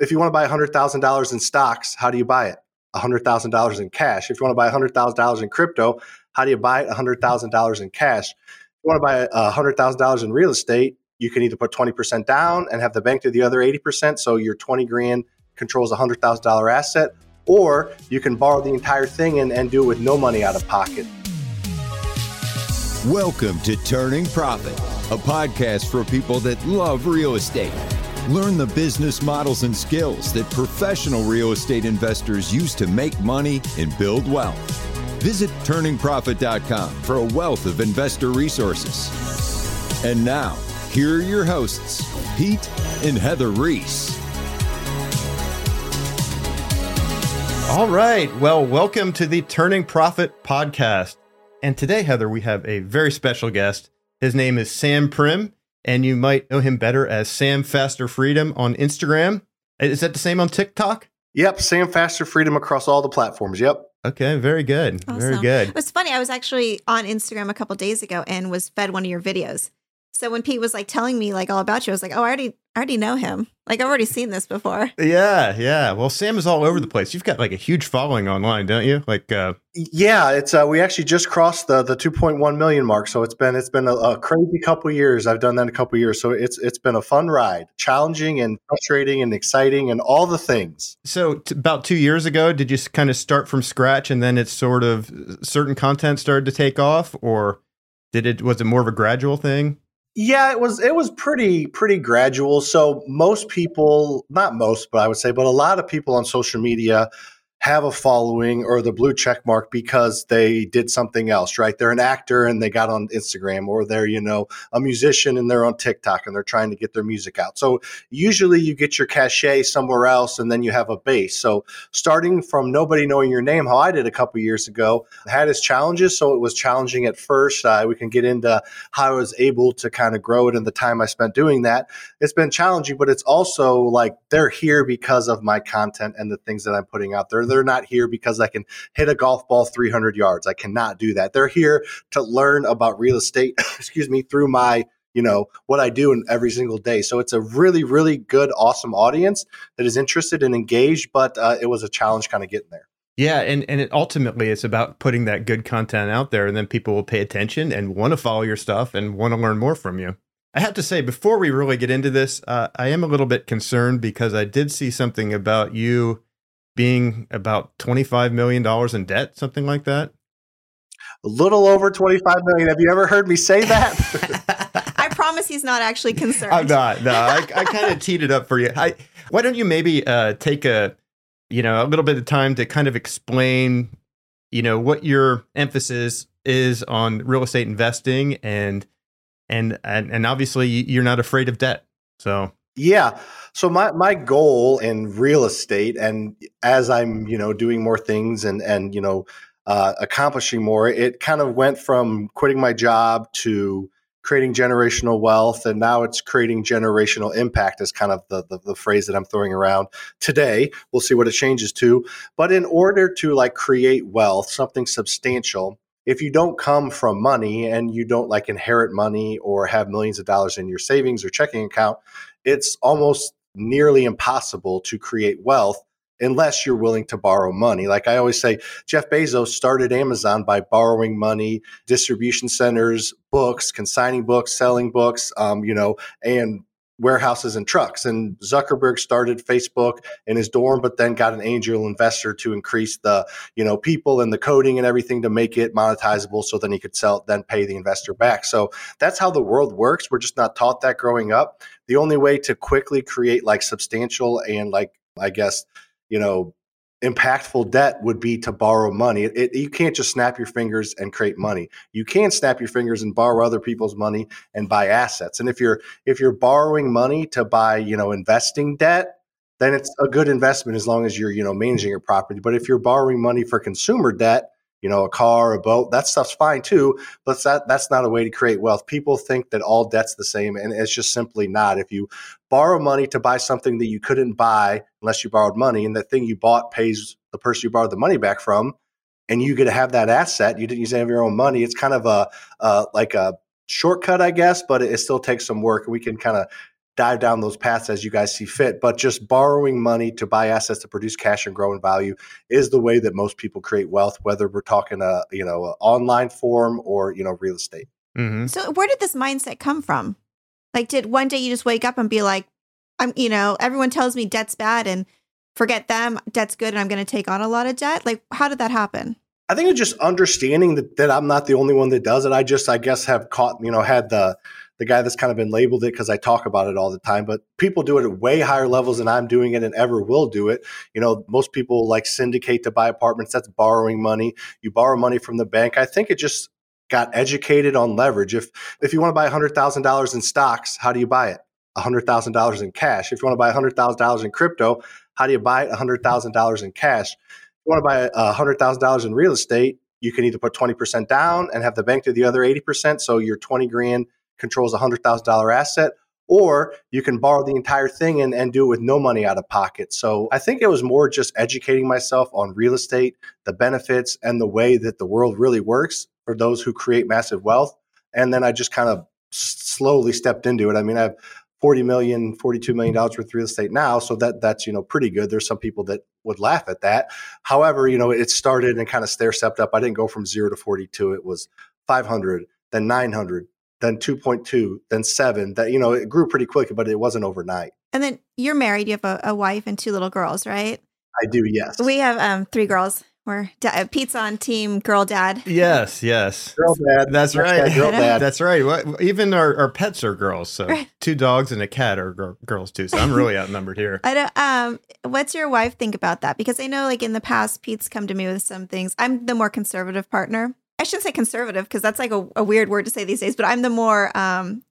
If you want to buy $100,000 in stocks, how do you buy it? $100,000 in cash. If you want to buy $100,000 in crypto, how do you buy it? $100,000 in cash. If you want to buy $100,000 in real estate, you can either put 20% down and have the bank do the other 80%. So your 20 grand controls a $100,000 asset, or you can borrow the entire thing and, and do it with no money out of pocket. Welcome to Turning Profit, a podcast for people that love real estate. Learn the business models and skills that professional real estate investors use to make money and build wealth. Visit turningprofit.com for a wealth of investor resources. And now, here are your hosts, Pete and Heather Reese. All right. Well, welcome to the Turning Profit podcast. And today, Heather, we have a very special guest. His name is Sam Primm and you might know him better as Sam Faster Freedom on Instagram. Is that the same on TikTok? Yep, Sam Faster Freedom across all the platforms. Yep. Okay, very good. Awesome. Very good. It was funny. I was actually on Instagram a couple days ago and was fed one of your videos. So when Pete was like telling me like all about you, I was like, oh, I already I already know him. Like I've already seen this before. Yeah, yeah. Well, Sam is all over the place. You've got like a huge following online, don't you? Like uh Yeah, it's uh we actually just crossed the the 2.1 million mark. So it's been it's been a, a crazy couple years. I've done that a couple years. So it's it's been a fun ride. Challenging and frustrating and exciting and all the things. So t- about 2 years ago, did you kind of start from scratch and then it's sort of certain content started to take off or did it was it more of a gradual thing? Yeah, it was it was pretty pretty gradual. So most people, not most, but I would say, but a lot of people on social media have a following or the blue check mark because they did something else, right? They're an actor and they got on Instagram, or they're, you know, a musician and they're on TikTok and they're trying to get their music out. So usually you get your cachet somewhere else and then you have a base. So starting from nobody knowing your name, how I did a couple years ago, had its challenges. So it was challenging at first. Uh, we can get into how I was able to kind of grow it in the time I spent doing that. It's been challenging, but it's also like they're here because of my content and the things that I'm putting out there they're not here because I can hit a golf ball 300 yards. I cannot do that. They're here to learn about real estate, excuse me, through my you know what I do in every single day. So it's a really, really good, awesome audience that is interested and engaged. But uh, it was a challenge, kind of getting there. Yeah, and and it ultimately it's about putting that good content out there, and then people will pay attention and want to follow your stuff and want to learn more from you. I have to say, before we really get into this, uh, I am a little bit concerned because I did see something about you being about $25 million in debt, something like that? A little over 25 million. Have you ever heard me say that? I promise he's not actually concerned. I'm not. No, I, I kind of teed it up for you. I, why don't you maybe uh, take a, you know, a little bit of time to kind of explain, you know, what your emphasis is on real estate investing and, and, and, and obviously you're not afraid of debt. So yeah. So my my goal in real estate, and as I'm you know doing more things and and you know uh, accomplishing more, it kind of went from quitting my job to creating generational wealth, and now it's creating generational impact. Is kind of the, the the phrase that I'm throwing around today. We'll see what it changes to. But in order to like create wealth, something substantial, if you don't come from money and you don't like inherit money or have millions of dollars in your savings or checking account, it's almost nearly impossible to create wealth unless you're willing to borrow money. Like I always say, Jeff Bezos started Amazon by borrowing money, distribution centers, books, consigning books, selling books, um, you know, and warehouses and trucks. And Zuckerberg started Facebook in his dorm, but then got an angel investor to increase the, you know, people and the coding and everything to make it monetizable so then he could sell, then pay the investor back. So that's how the world works. We're just not taught that growing up. The only way to quickly create like substantial and like, I guess, you know, impactful debt would be to borrow money. It, it, you can't just snap your fingers and create money. You can snap your fingers and borrow other people's money and buy assets. And if you're if you're borrowing money to buy, you know, investing debt, then it's a good investment as long as you're, you know, managing your property. But if you're borrowing money for consumer debt, you know, a car, a boat, that stuff's fine too, but that that's not a way to create wealth. People think that all debt's the same, and it's just simply not. If you borrow money to buy something that you couldn't buy unless you borrowed money, and the thing you bought pays the person you borrowed the money back from, and you get to have that asset, you didn't use any of your own money. It's kind of a uh, like a shortcut, I guess, but it, it still takes some work. We can kind of dive down those paths as you guys see fit. But just borrowing money to buy assets to produce cash and grow in value is the way that most people create wealth, whether we're talking a you know a online form or you know real estate. Mm-hmm. So where did this mindset come from? Like, did one day you just wake up and be like, I'm, you know, everyone tells me debt's bad and forget them, debt's good, and I'm going to take on a lot of debt. Like, how did that happen? I think it's just understanding that, that I'm not the only one that does it. I just, I guess, have caught, you know, had the the guy that's kind of been labeled it because I talk about it all the time. But people do it at way higher levels than I'm doing it and ever will do it. You know, most people like syndicate to buy apartments. That's borrowing money. You borrow money from the bank. I think it just got educated on leverage. If if you want to buy hundred thousand dollars in stocks, how do you buy it? hundred thousand dollars in cash. If you want to buy hundred thousand dollars in crypto, how do you buy it? hundred thousand dollars in cash. If you want to buy hundred thousand dollars in real estate, you can either put twenty percent down and have the bank do the other eighty percent. So your twenty grand controls a hundred thousand dollar asset, or you can borrow the entire thing and, and do it with no money out of pocket. So I think it was more just educating myself on real estate, the benefits, and the way that the world really works for those who create massive wealth. And then I just kind of slowly stepped into it. I mean, I have 40 million, 42 million dollars worth of real estate now. So that that's, you know, pretty good. There's some people that would laugh at that. However, you know, it started and kind of stair stepped up. I didn't go from zero to 42. It was 500, then 900, then 2.2, then seven. That you know, it grew pretty quick, but it wasn't overnight. And then you're married. You have a, a wife and two little girls, right? I do. Yes. We have um, three girls. We're da- Pete's on team girl dad. Yes, yes. Girl dad. That's right. girl dad. That's right. What, even our, our pets are girls. So right. two dogs and a cat are gr- girls too. So I'm really outnumbered here. I don't, um, what's your wife think about that? Because I know, like in the past, Pete's come to me with some things. I'm the more conservative partner. I shouldn't say conservative because that's like a, a, weird word to say these days, but I'm the more um,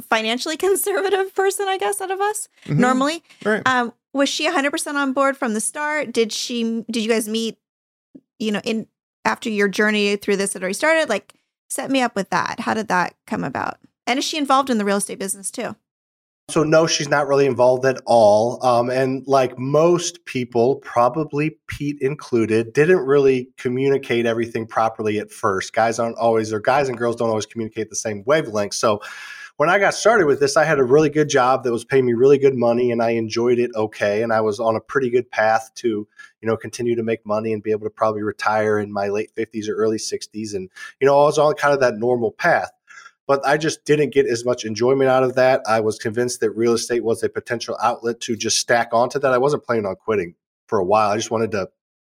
financially conservative person, I guess, out of us mm-hmm. normally. Right. Um, was she 100% on board from the start? Did she, did you guys meet, you know, in after your journey through this had already started? Like, set me up with that. How did that come about? And is she involved in the real estate business too? So no, she's not really involved at all. Um, and like most people, probably Pete included, didn't really communicate everything properly at first. Guys aren't always, or guys and girls don't always communicate the same wavelength. So when I got started with this, I had a really good job that was paying me really good money, and I enjoyed it okay. And I was on a pretty good path to, you know, continue to make money and be able to probably retire in my late fifties or early sixties. And you know, I was on kind of that normal path but I just didn't get as much enjoyment out of that. I was convinced that real estate was a potential outlet to just stack onto that. I wasn't planning on quitting for a while. I just wanted to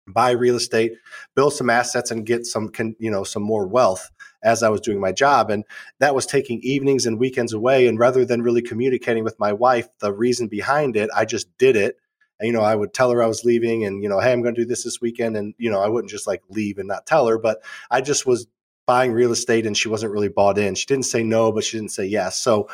buy real estate, build some assets, and get some, you know, some more wealth as I was doing my job. And that was taking evenings and weekends away. And rather than really communicating with my wife the reason behind it, I just did it. And, you know, I would tell her I was leaving and, you know, hey, I'm going to do this this weekend. And, you know, I wouldn't just like leave and not tell her, but I just was buying real estate and she wasn't really bought in. She didn't say no, but she didn't say yes. So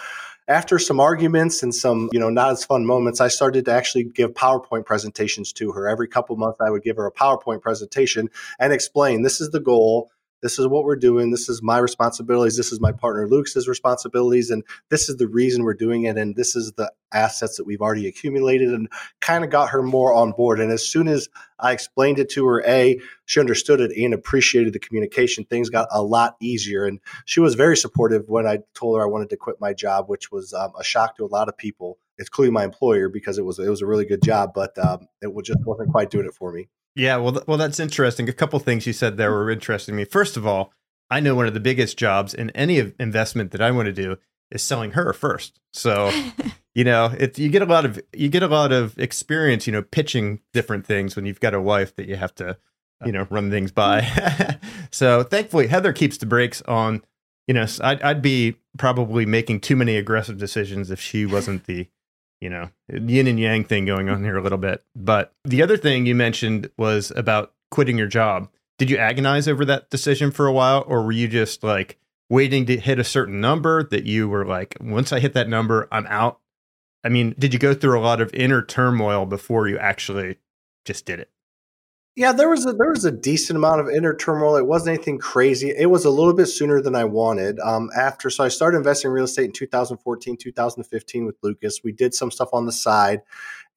after some arguments and some, you know, not as fun moments, I started to actually give PowerPoint presentations to her. Every couple months I would give her a PowerPoint presentation and explain this is the goal this is what we're doing. This is my responsibilities. This is my partner Luke's responsibilities. And this is the reason we're doing it. And this is the assets that we've already accumulated and kind of got her more on board. And as soon as I explained it to her, A, she understood it and appreciated the communication. Things got a lot easier. And she was very supportive when I told her I wanted to quit my job, which was um, a shock to a lot of people, including my employer, because it was it was a really good job, but um, it just wasn't quite doing it for me. Yeah, well, th- well, that's interesting. A couple things you said there were interesting to me. First of all, I know one of the biggest jobs in any investment that I want to do is selling her first. So, you know, it you get a lot of you get a lot of experience, you know, pitching different things when you've got a wife that you have to, you know, run things by. so, thankfully, Heather keeps the brakes on. You know, I'd, I'd be probably making too many aggressive decisions if she wasn't the you know, yin and yang thing going on here a little bit. But the other thing you mentioned was about quitting your job. Did you agonize over that decision for a while, or were you just like waiting to hit a certain number that you were like, once I hit that number, I'm out? I mean, did you go through a lot of inner turmoil before you actually just did it? Yeah, there was a there was a decent amount of inner turmoil. It wasn't anything crazy. It was a little bit sooner than I wanted. Um, after so I started investing in real estate in 2014, 2015 with Lucas. We did some stuff on the side,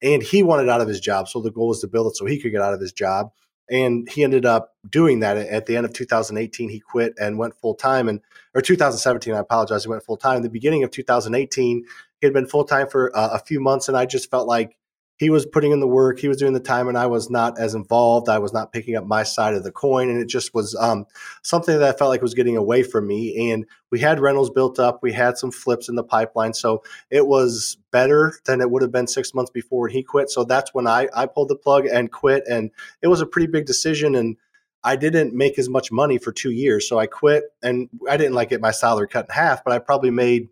and he wanted out of his job. So the goal was to build it so he could get out of his job. And he ended up doing that at the end of 2018. He quit and went full time. And or 2017, I apologize. He went full time. The beginning of 2018, he had been full time for uh, a few months, and I just felt like he was putting in the work, he was doing the time, and I was not as involved. I was not picking up my side of the coin, and it just was um, something that I felt like was getting away from me. And we had rentals built up, we had some flips in the pipeline, so it was better than it would have been six months before he quit. So that's when I I pulled the plug and quit, and it was a pretty big decision and. I didn't make as much money for two years. So I quit and I didn't like get my salary cut in half, but I probably made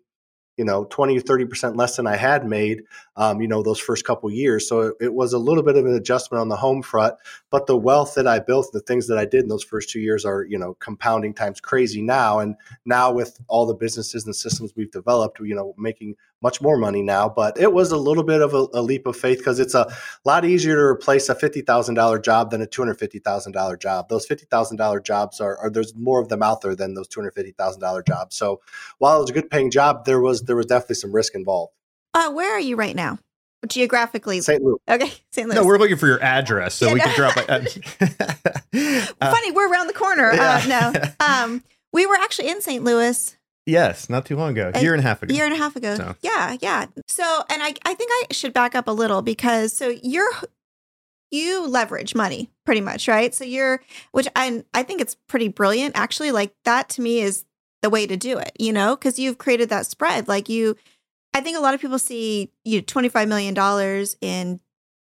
you know 20 or 30 percent less than i had made um, you know those first couple years. So it, it, was a little bit of an adjustment on the home front but the wealth that i built the things that i did in those first two years are you know compounding times crazy now. And now with all the businesses and systems we've developed you know making much more money now. But it was a little bit of a, a leap of faith because it's a lot easier to replace a $50000 job than a $250000 job. Those $50000 jobs are, are there's more of them out there than those $250000 jobs. So while it was a good paying job there was there was definitely some risk involved. Uh, where are you right now? Geographically, St. Louis. Okay, St. Louis. No, we're looking for your address so yeah, we no. can drop it. uh, Funny, we're around the corner. Yeah. Uh, no, um, we were actually in St. Louis. Yes, not too long ago, a year and a half ago. Year and a half ago. So. Yeah, yeah. So, and I, I think I should back up a little because so you're you leverage money pretty much, right? So you're, which I I think it's pretty brilliant actually. Like that to me is the way to do it, you know, because you've created that spread. Like you, I think a lot of people see you know, $25 million in,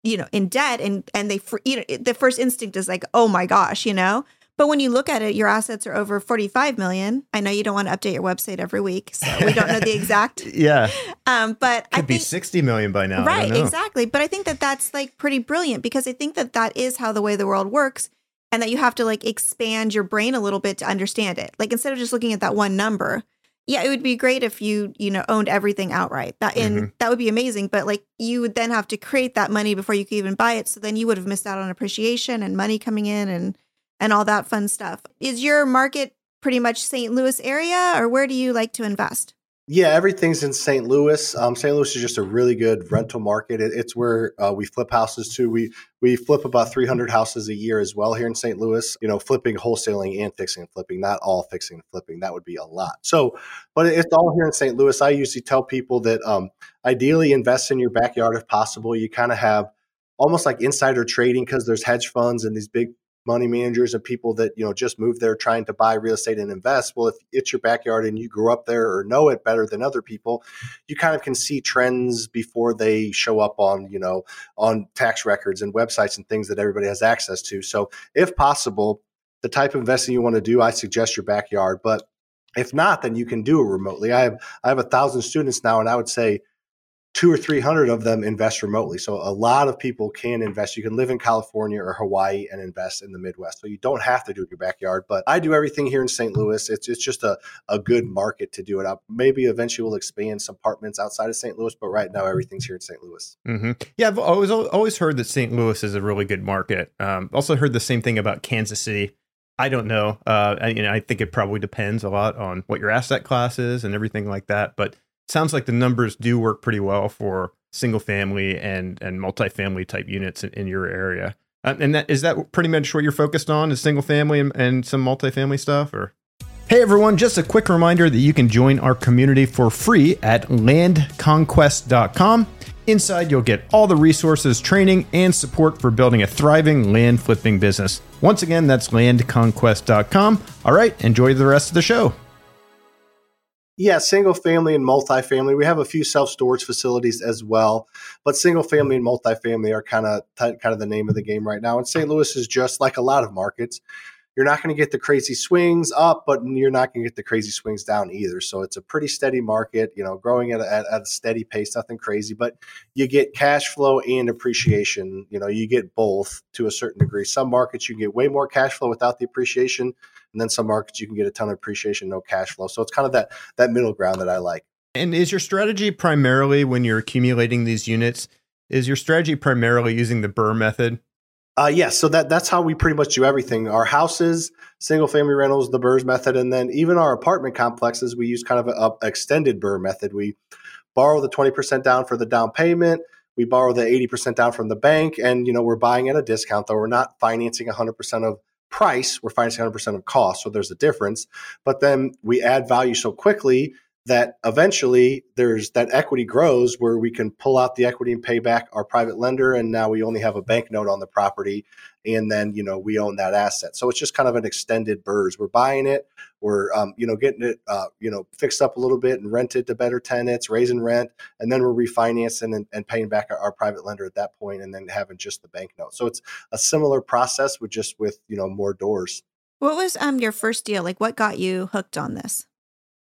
you know, in debt and, and they, you know, the first instinct is like, oh my gosh, you know, but when you look at it, your assets are over 45 million. I know you don't want to update your website every week, so we don't know the exact. yeah. Um, but I could I be 60 million by now. Right, exactly. But I think that that's like pretty brilliant because I think that that is how the way the world works and that you have to like expand your brain a little bit to understand it. Like instead of just looking at that one number, yeah, it would be great if you, you know, owned everything outright. That and mm-hmm. that would be amazing. But like you would then have to create that money before you could even buy it. So then you would have missed out on appreciation and money coming in and and all that fun stuff. Is your market pretty much St. Louis area or where do you like to invest? Yeah, everything's in St. Louis. Um, St. Louis is just a really good rental market. It, it's where uh, we flip houses too. We we flip about 300 houses a year as well here in St. Louis. You know, flipping, wholesaling, and fixing and flipping. Not all fixing and flipping. That would be a lot. So, but it's all here in St. Louis. I usually tell people that um, ideally invest in your backyard if possible. You kind of have almost like insider trading because there's hedge funds and these big money managers and people that you know just moved there trying to buy real estate and invest. Well if it's your backyard and you grew up there or know it better than other people you kind of can see trends before they show up on you know on tax records and websites and things that everybody has access to. So if possible the type of investing you want to do i suggest your backyard. But if not then you can do it remotely. I have i have a thousand students now and i would say two or three hundred of them invest remotely. So a lot of people can invest. You can live in California or Hawaii and invest in the Midwest. So you don't have to do it in your backyard. But I do everything here in St. Louis. It's it's just a, a good market to do it. I'll, maybe eventually we'll expand some apartments outside of St. Louis, but right now everything's here in St. Louis. Mm-hmm. Yeah, I've always always heard that St. Louis is a really good market. Um, also heard the same thing about Kansas City. I don't know. Uh, I, you know, I think it probably depends a lot on what your asset class is and everything like that. But sounds like the numbers do work pretty well for single family and and multifamily type units in, in your area. Uh, and that is that pretty much what you're focused on is single family and, and some multifamily stuff or Hey everyone, just a quick reminder that you can join our community for free at landconquest.com. Inside, you'll get all the resources, training, and support for building a thriving land flipping business. Once again, that's landconquest.com. All right, enjoy the rest of the show. Yeah, single family and multifamily. We have a few self storage facilities as well, but single family and multifamily are kind of kind of the name of the game right now. And St. Louis is just like a lot of markets. You're not going to get the crazy swings up, but you're not going to get the crazy swings down either. So it's a pretty steady market, you know, growing at a, at a steady pace, nothing crazy, but you get cash flow and appreciation. You know, you get both to a certain degree. Some markets you get way more cash flow without the appreciation and then some markets you can get a ton of appreciation, no cash flow. So it's kind of that that middle ground that I like. And is your strategy primarily when you're accumulating these units? Is your strategy primarily using the BRRRR method? Uh, yes, yeah, so that that's how we pretty much do everything. Our houses, single family rentals, the BRRRRs method, and then even our apartment complexes, we use kind of a, a extended BRRRR method. We borrow the twenty percent down for the down payment. We borrow the eighty percent down from the bank, and you know we're buying at a discount. Though we're not financing hundred percent of price, we're financing 100% of cost. So there's a difference. But then we add value so quickly that eventually there's that equity grows where we can pull out the equity and pay back our private lender and now we only have a bank note on the property and then you know we own that asset. So it's just kind of an extended BRRRR we're buying it we're um, you know getting it uh, you know fixed up a little bit and rented to better tenants raising rent and then we're refinancing and, and paying back our, our, private lender at that point and then having just the bank note. So it's a similar process with just with you know more doors. What was um your first deal? Like what got you hooked on this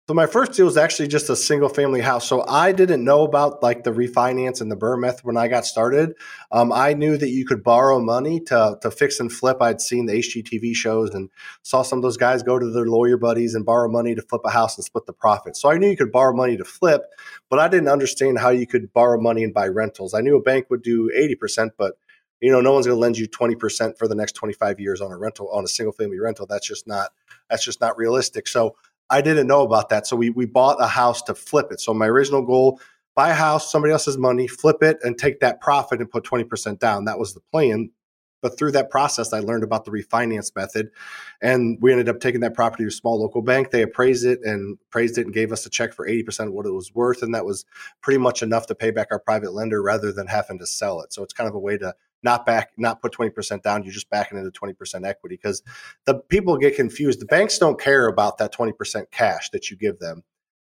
so my first deal was actually just a single family house. So I didn't know about like the refinance and the BRRRR method when I got started. Um, I knew that you could borrow money to to fix and flip. I'd seen the HGTV shows and saw some of those guys go to their lawyer buddies and borrow money to flip a house and split the profit. So I knew you could borrow money to flip, but I didn't understand how you could borrow money and buy rentals. I knew a bank would do 80%, but you know, no one's going to lend you 20% for the next 25 years on a rental on a single family rental. That's just not that's just not realistic. So I didn't know about that. So we we bought a house to flip it. So my original goal, buy a house, somebody else's money, flip it and take that profit and put 20% down. That was the plan. But through that process, I learned about the refinance method. And we ended up taking that property to a small local bank. They appraised it and appraised it and gave us a check for 80% of what it was worth. And that was pretty much enough to pay back our private lender rather than having to sell it. So it's kind of a way to not back, not put 20% down. You're just backing into 20% equity because the people get confused. The banks don't care about that 20% cash that you give them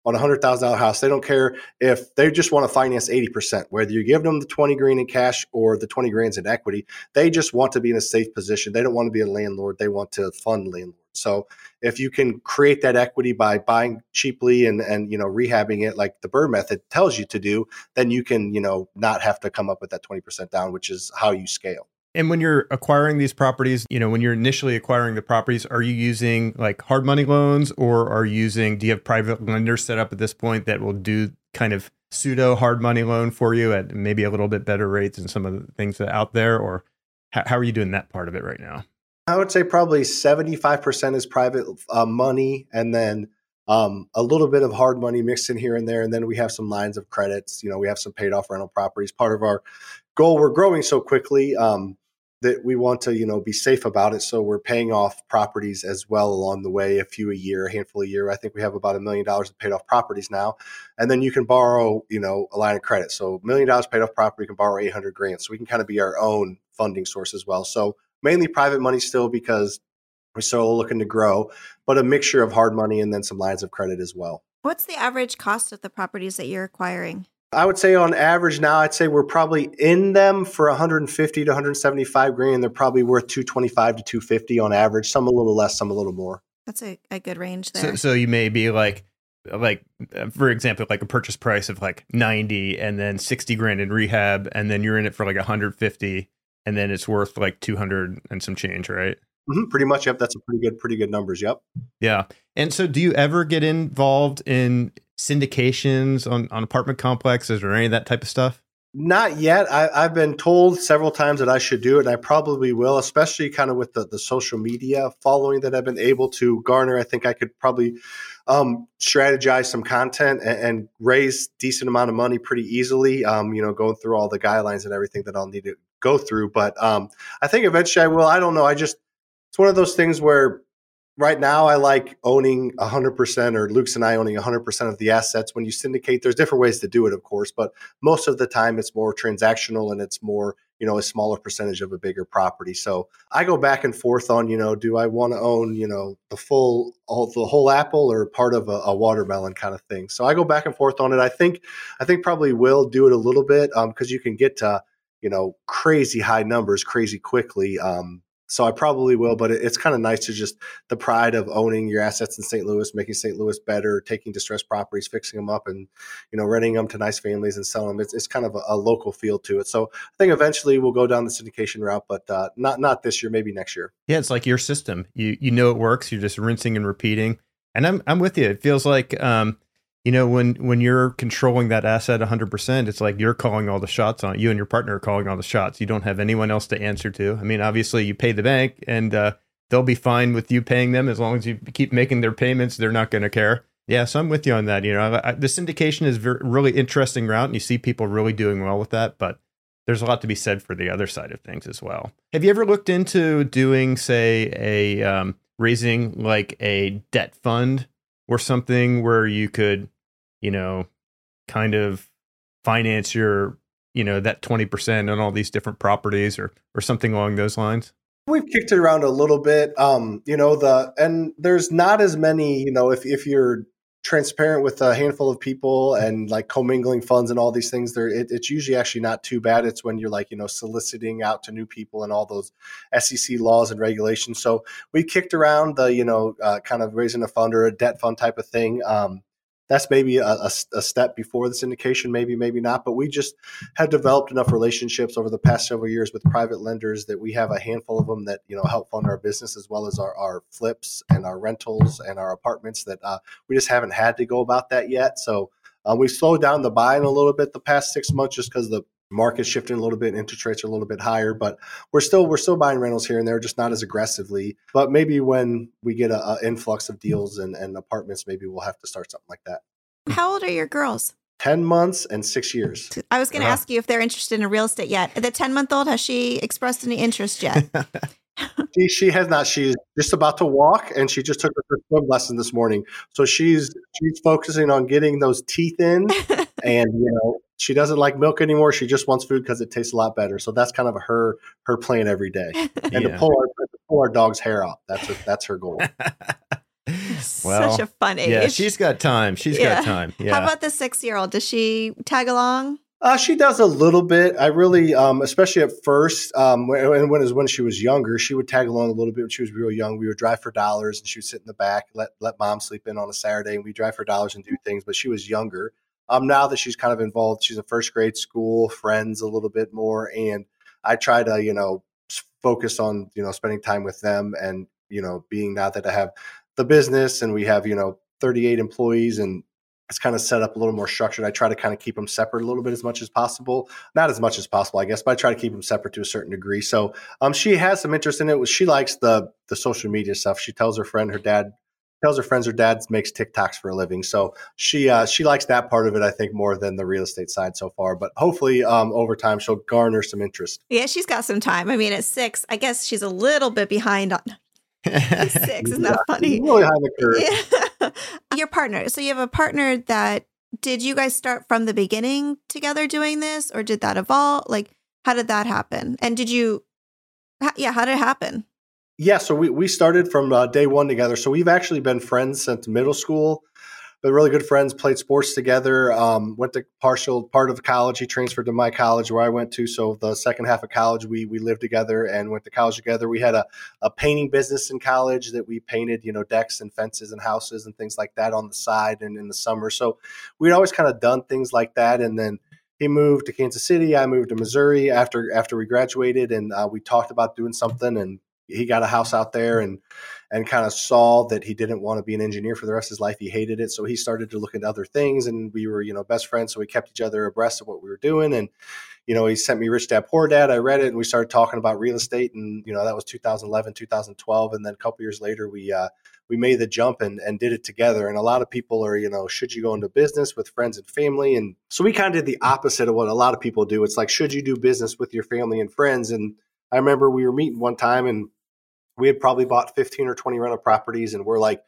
on a hundred thousand dollar house. They don't care if they just want to finance 80%, whether you give them the 20 grand in cash or the 20 grand in equity. They just want to be in a safe position. They don't want to be a landlord. They want to fund landlords. So if you can create that equity by buying cheaply and and you know rehabbing it like the BRRRR method tells you to do, then you can you know not have to come up with that 20% down, which is how you scale. And when you're acquiring these properties, you know, when you're initially acquiring the properties, are you using like hard money loans or are you using, do you have private lenders set up at this point that will do kind of pseudo hard money loan for you at maybe a little bit better rates than some of the things that out there? Or how are you doing that part of it right now? I would say probably 75% is private uh, money and then um, a little bit of hard money mixed in here and there. And then we have some lines of credits. You know, we have some paid off rental properties. Part of our goal, we're growing so quickly um, that we want to, you know, be safe about it. So we're paying off properties as well along the way, a few a year, a handful a year. I think we have about a million dollars of paid off properties now. And then you can borrow, you know, a line of credit. So million dollars paid off property, you can borrow 800 grand. So we can kind of be our own funding source as well. So mainly private money still because we're still looking to grow, but a mixture of hard money and then some lines of credit as well. What's the average cost of the properties that you're acquiring? I would say on average now, I'd say we're probably in them for 150 to 175 grand. They're probably worth 225 to 250 on average. Some a little less, some a little more. That's a, a good range there. So, so you may be like, like uh, for example, like a purchase price of like 90 and then 60 grand in rehab, and then you're in it for like 150 and then it's worth like 200 and some change, right? Mm-hmm, pretty much. Yep. That's a pretty good, pretty good numbers. Yep. Yeah. And so do you ever get involved in syndications on, on apartment complexes or any of that type of stuff? Not yet. I, have been told several times that I should do it, and I probably will, especially kind of with the, the social media following that I've been able to garner. I think I could probably um, strategize some content and, and, raise decent amount of money pretty easily. Um, you know, going through all the guidelines and everything that I'll need to go through. But um, I think eventually I will. I don't know. I just it's one of those things where right now I like owning 100% or Luke's and I owning 100% of the assets. When you syndicate, there's different ways to do it, of course, but most of the time it's more transactional and it's more, you know, a smaller percentage of a bigger property. So I go back and forth on, you know, do I want to own, you know, the full, all, the whole apple or part of a, a, watermelon kind of thing. So I go back and forth on it. I think, I think probably will do it a little bit because um, you can get to, you know, crazy high numbers crazy quickly. Um, so I probably will, but it's kind of nice to just the pride of owning your assets in St. Louis, making St. Louis better, taking distressed properties, fixing them up, and you know renting them to nice families and selling them. It's, it's kind of a, a local feel to it. So I think eventually we'll go down the syndication route, but uh, not not this year, maybe next year. Yeah, it's like your system. You you know it works. You're just rinsing and repeating. And I'm I'm with you. It feels like um, you know when when you're controlling that asset 100% it's like you're calling all the shots on you and your partner are calling all the shots. You don't have anyone else to answer to. I mean obviously you pay the bank and uh, they'll be fine with you paying them as long as you keep making their payments they're not going to care. Yeah so i'm with you on that you know I, the syndication is really interesting route and you see people really doing well with that but there's a lot to be said for the other side of things as well. Have you ever looked into doing say a um, raising like a debt fund or something where you could you know, kind of finance your, you know, that 20% on all these different properties or or something along those lines? We've kicked it around a little bit. Um, you know, the and there's not as many, you know, if if you're transparent with a handful of people and like commingling funds and all these things there it, it's usually actually not too bad it's when you're like you know soliciting out to new people and all those sec laws and regulations so we kicked around the you know uh, kind of raising a fund or a debt fund type of thing um, that's maybe a, a, a, step before the syndication, maybe, maybe not. But we just have developed enough relationships over the past several years with private lenders that we have a handful of them that you know help fund our business as well as our, our flips and our rentals and our apartments. That uh, we just haven't had to go about that yet. So uh, we slowed down the buying a little bit the past six months just because the market's shifting a little bit interest rates are a little bit higher but we're still we're still buying rentals here and there just not as aggressively. But maybe when we get a, a influx of deals and, and apartments maybe we'll have to start something like that. How old are your girls? 10 months and six years. I was going to uh-huh. ask you if they're interested in real estate yet. The 10 month old has she expressed any interest yet? She, she has not. She's just about to walk and she just took her first swim lesson this morning. So she's she's focusing on getting those teeth in and you know she doesn't like milk anymore. She just wants food because it tastes a lot better. So that's kind of her her plan every day, and yeah. to pull our to pull our dog's hair out. That's her, that's her goal. well, Such a fun age. Yeah, she's got time. She's yeah. got time. Yeah. How about the six year old? Does she tag along? Uh, she does a little bit. I really, um, especially at first, um, when, when, when she was younger, she would tag along a little bit when she was real young. We would drive for dollars, and she would sit in the back, let let mom sleep in on a Saturday, and we drive for dollars and do things. But she was younger. Um, now that she's kind of involved, she's in first grade school, friends a little bit more, and I try to, you know, focus on, you know, spending time with them, and you know, being now that I have the business and we have, you know, 38 employees and it's kind of set up a little more structured. I try to kind of keep them separate a little bit as much as possible. Not as much as possible, I guess, but I try to keep them separate to a certain degree. So um, she has some interest in it. She likes the the social media stuff. She tells her friend her dad tells her friends her dad makes TikToks for a living. So she uh, she likes that part of it, I think, more than the real estate side so far. But hopefully, um, over time, she'll garner some interest. Yeah, she's got some time. I mean, at six, I guess she's a little bit behind on. six isn't that funny? Really high the curve. Yeah. Your partner. So you have a partner that did you guys start from the beginning together doing this, or did that evolve? Like, how did that happen? And did you? Yeah, how did it happen? Yeah, so we, we started from uh, day one together. So we've actually been friends since middle school. Been really good friends. Played sports together. Um, went to partial part of college. He transferred to my college where I went to. So the second half of college, we we lived together and went to college together. We had a, a painting business in college that we painted, you know, decks and fences and houses and things like that on the side and in the summer. So we'd always kind of done things like that. And then he moved to Kansas City. I moved to Missouri after after we graduated, and uh, we talked about doing something. And he got a house out there and and kind of saw that he didn't want to be an engineer for the rest of his life. He hated it, so he started to look into other things. And we were, you know, best friends, so we kept each other abreast of what we were doing. And you know, he sent me Rich Dad Poor Dad. I read it, and we started talking about real estate. And you know, that was 2011, 2012, and then a couple years later, we uh, we made the jump and, and did it together. And a lot of people are, you know, should you go into business with friends and family? And so we kind of did the opposite of what a lot of people do. It's like, should you do business with your family and friends? And I remember we were meeting one time and we had probably bought 15 or 20 rental properties and we're like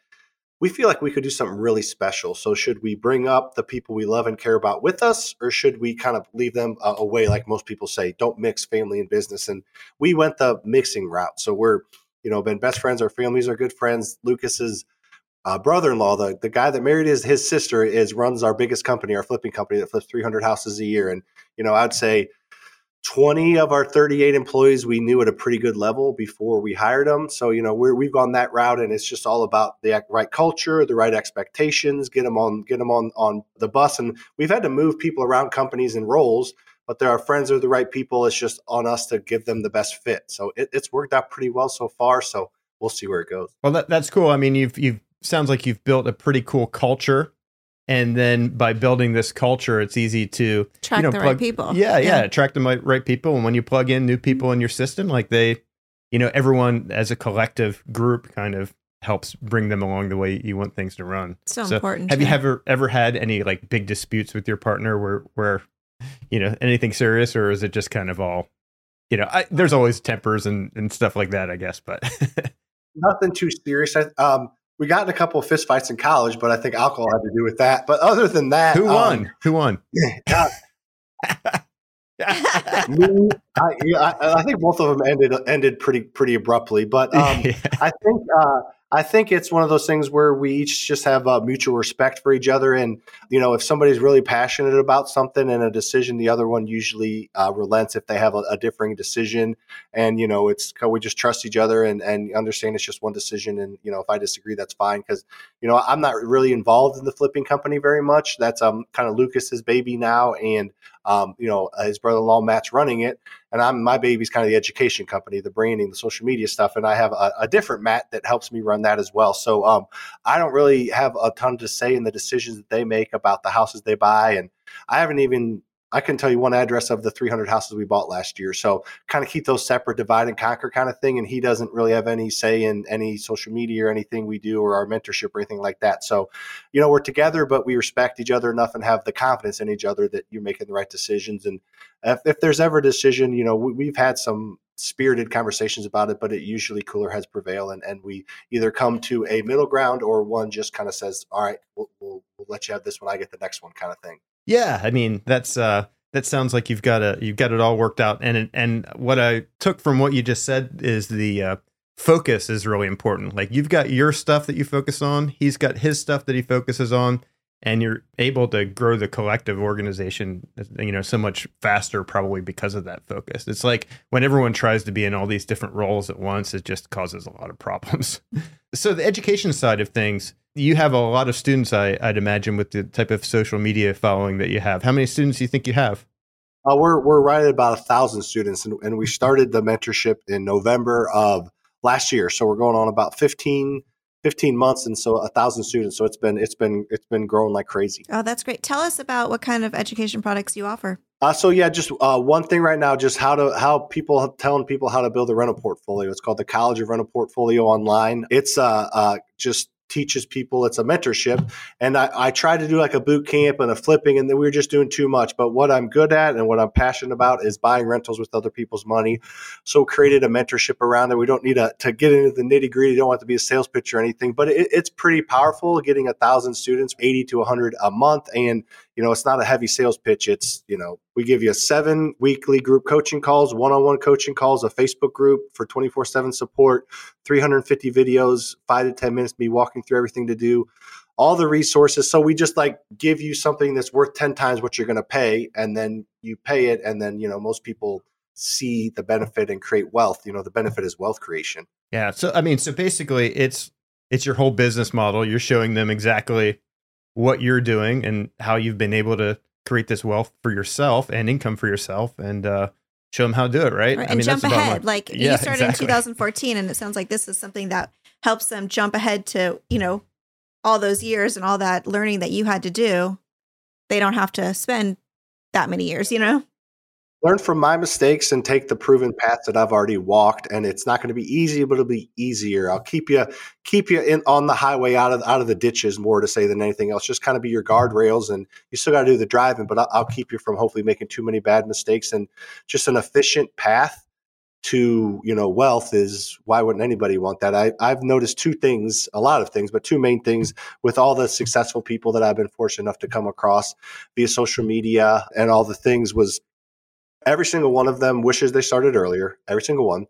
we feel like we could do something really special so should we bring up the people we love and care about with us or should we kind of leave them uh, away? Like most people say don't mix family and business and we went the mixing route. So we're you know been best friends our families are good friends. Lucas's uh, brother-in-law the, the guy that married his, his sister is runs our biggest company our flipping company that flips 300 houses a year. And you know i'd say 20 of our 38 employees we knew at a pretty good level before we hired them. So, you know, we we've gone that route and it's just all about the right culture, the right expectations, get them on, get them on, on the bus. And we've had to move people around companies and roles, but they're our friends, they're the right people. It's just on us to give them the best fit. So it, it's worked out pretty well so far. So we'll see where it goes. Well, that, that's cool. I mean, you've, you've, sounds like you've built a pretty cool culture and then by building this culture it's easy to attract you know, the plug, right people. Yeah, yeah yeah. attract the right people. And when you plug in new people in your system like they you know everyone as a collective group kind of helps bring them along the way you want things to run. So, so important have you ever ever had any like big disputes with your partner where where you know anything serious or is it just kind of all you know I, there's always tempers and and stuff like that i guess but nothing too serious. I, um we got in a couple of fistfights in college, but I think alcohol had to do with that. But other than that, who won? Um, who won? God, me, I, I, I, think both of them ended ended pretty pretty abruptly, but um, yeah. I think uh, I think it's one of those things where we each just have a mutual respect for each other. And, you know, if somebody's really passionate about something and a decision, the other one usually uh, relents if they have a, a, differing decision. And, you know, it's we just trust each other and, and understand it's just one decision. And, you know, if I disagree, that's fine. Cause, you know, I'm not really involved in the flipping company very much. That's um, kind of Lucas's baby now. And, um, you know, his brother-in-law Matt's running it, and I'm my baby's kind of the education company, the branding, the social media stuff, and I have a, a different Matt that helps me run that as well. So um, I don't really have a ton to say in the decisions that they make about the houses they buy, and I haven't even I can tell you one address of the 300 houses we bought last year. So kind of keep those separate, divide and conquer kind of thing. And he doesn't really have any say in any social media or anything we do or our mentorship or anything like that. So, you know, we're together, but we respect each other enough and have the confidence in each other that you're making the right decisions. And if, if there's ever a decision, you know, we, have had some spirited conversations about it, but it usually cooler heads prevail. And, and we either come to a middle ground or one just kind of says, all right, we'll, we'll, we'll let you have this when I get the next one kind of thing. Yeah, I mean that's uh that sounds like you've got a you've got it all worked out. And and what I took from what you just said is the uh, focus is really important. Like you've got your stuff that you focus on, he's got his stuff that he focuses on, and you're able to grow the collective organization you know so much faster probably because of that focus it's like when everyone tries to be in all these different roles at once it just causes a lot of problems so the education side of things you have a lot of students, I, would imagine, with the type of social media following that you have. How many students do you think you have? Uh, we're we're right at about a thousand students, and, and we started the mentorship in November of last year. So we're going on about 15, 15 months, and so a thousand students. So it's been it's been it's been growing like crazy. Oh, that's great! Tell us about what kind of education products you offer. Uh, so yeah, just uh, one thing right now, just how to how people telling people how to build a rental portfolio. It's called the College of Rental Portfolio Online. It's uh, uh just teaches people it's a mentorship. And I, I try to do like a boot camp and a flipping and then we were just doing too much. But what i'm good at and what i'm passionate about is buying rentals with other people's money. So created a mentorship around it we don't need a, to get into the nitty gritty. Don't want to be a sales pitch or anything but it, it's pretty powerful getting a thousand students 80 to 100 a month. And you know, it's not a heavy sales pitch. It's, you know, we give you seven weekly group coaching calls, one on one coaching calls, a Facebook group for 24 7 support, 350 videos, five to 10 minutes, me walking through everything to do, all the resources. So we just like give you something that's worth 10 times what you're going to pay. And then you pay it. And then, you know, most people see the benefit and create wealth. You know, the benefit is wealth creation. Yeah. So, I mean, so basically it's, it's your whole business model. You're showing them exactly what you're doing and how you've been able to create this wealth for yourself and income for yourself and uh, show them how to do it, right? right. And I mean, jump ahead. Like yeah, you started exactly. in 2014, and it sounds like this is something that helps them jump ahead to, you know, all those years and all that learning that you had to do. They don't have to spend that many years, you know? Learn from my mistakes and take the proven path that I've already walked. And it's not going to be easy, but it'll be easier. I'll keep you keep you in on the highway out of out of the ditches more to say than anything else. Just kind of be your mm-hmm. guardrails, and you still got to do the driving, but I'll, I'll keep you from hopefully making too many bad mistakes. And just an efficient path to you know wealth is why wouldn't anybody want that I, i've noticed two things a lot of things but two main things mm-hmm. with all the successful people that i've been fortunate enough to come across via social media and all the things was Every single one of them wishes they started earlier, every single one.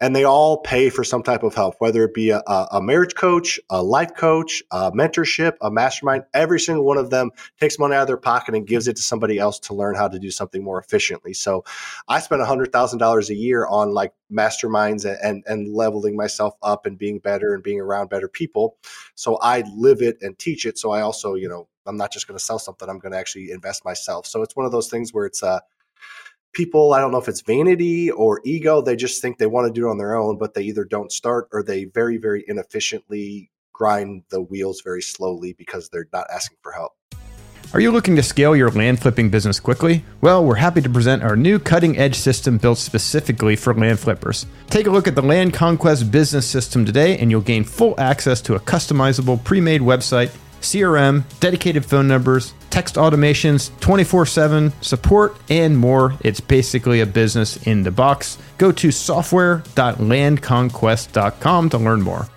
And they all pay for some type of help, whether it be a, a marriage coach, a life coach, a mentorship, a mastermind. Every single one of them takes money out of their pocket and gives it to somebody else to learn how to do something more efficiently. So I spend $100,000 a year on like masterminds and, and, leveling myself up and being better and being around better people. So I live it and teach it. So I also, you know, I'm not just going to sell something, I'm going to actually invest myself. So it's one of those things where it's, uh, people i don't know if it's vanity or ego they just think they want to do it on their own but they either don't start or they very very inefficiently grind the wheels very slowly because they're not asking for help are you looking to scale your land flipping business quickly? Well, we're happy to present our new cutting edge system built specifically for land flippers. Take a look at the Land Conquest business system today, and you'll gain full access to a customizable pre made website CRM, dedicated phone numbers, text automations, 24 7 support, and more. It's basically a business in the box. Go to software.landconquest.com to learn more.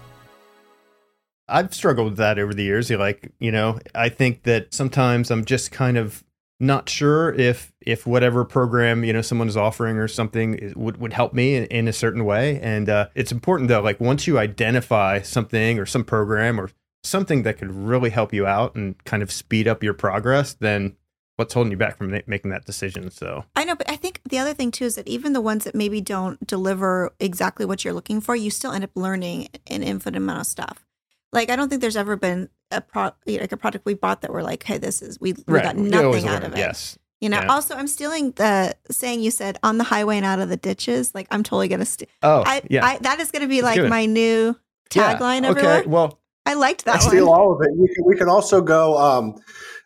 I've struggled with that over the years. Like, you know, I think that sometimes I'm just kind of not sure if if whatever program you know someone is offering or something would would help me in, in a certain way. And uh, it's important though, like once you identify something or some program or something that could really help you out and kind of speed up your progress, then what's holding you back from making that decision? So I know, but I think the other thing too is that even the ones that maybe don't deliver exactly what you're looking for, you still end up learning an infinite amount of stuff. Like I don't think there's ever been a pro like a product we bought that we're like, hey, this is we, we right. got nothing out of it. Yes. You know, yeah. also I'm stealing the saying you said on the highway and out of the ditches. Like I'm totally gonna steal. Oh, I, yeah. I, that is gonna be like my new tagline. Yeah. Okay. Well, I liked that. I steal all of it. We can, we can also go. Um,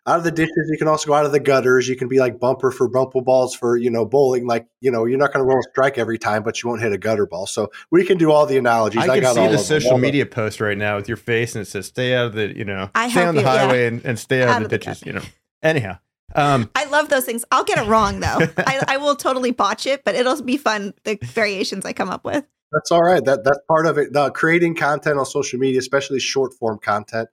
out of the ditches. You can also go out of the gutters. You can be like bumper for bumper balls for you know bowling. Like you know, you're not going to roll a strike every time, but you won't hit a gutter ball. So we can do all the analogies. I, I can see the social media post right now with your face, and it says "Stay out of the you know, I stay on the you, highway yeah. and, and, stay out, out of the, ditches." The you know. Anyhow. Um, I love those things. I'll get it wrong though. I, I will totally botch it, but it'll be fun. The variations I come up with. That's all right. That that's part of it. The creating content on social media, especially short form content,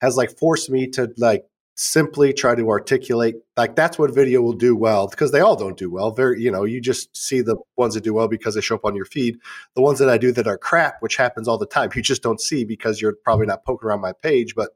has like forced me to like simply try to articulate like that's what video will do well because they all don't do well very you know you just see the ones that do well because they show up on your feed the ones that i do that are crap which happens all the time you just don't see because you're probably not poking around my page but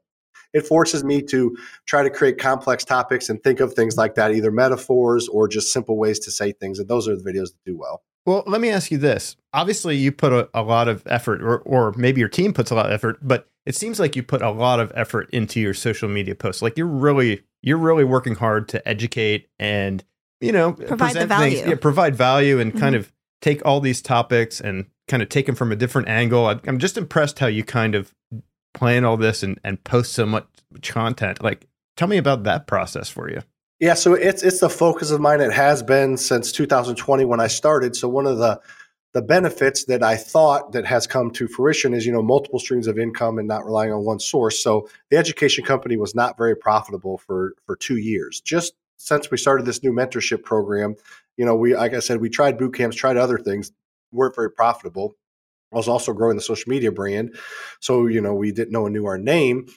it forces me to try to create complex topics and think of things like that either metaphors or just simple ways to say things and those are the videos that do well well, let me ask you this. Obviously, you put a, a, lot of effort, or, or maybe your team puts a lot of effort, but it seems like you put a lot of effort into your social media posts. Like you're really, you're really working hard to educate and, you know, provide the value. Things, yeah, provide value and mm-hmm. kind of take all these topics and kind of take them from a different angle. I, I'm just impressed how you kind of plan all this and, and post so much content. Like, tell me about that process for you. Yeah, so it's it's the focus of mine. It has been since 2020 when I started. So one of the the benefits that I thought that has come to fruition is you know multiple streams of income and not relying on one source. So the education company was not very profitable for for two years. Just since we started this new mentorship program, you know, we like I said, we tried boot camps, tried other things, weren't very profitable. I was also growing the social media brand, so you know we didn't know and knew our name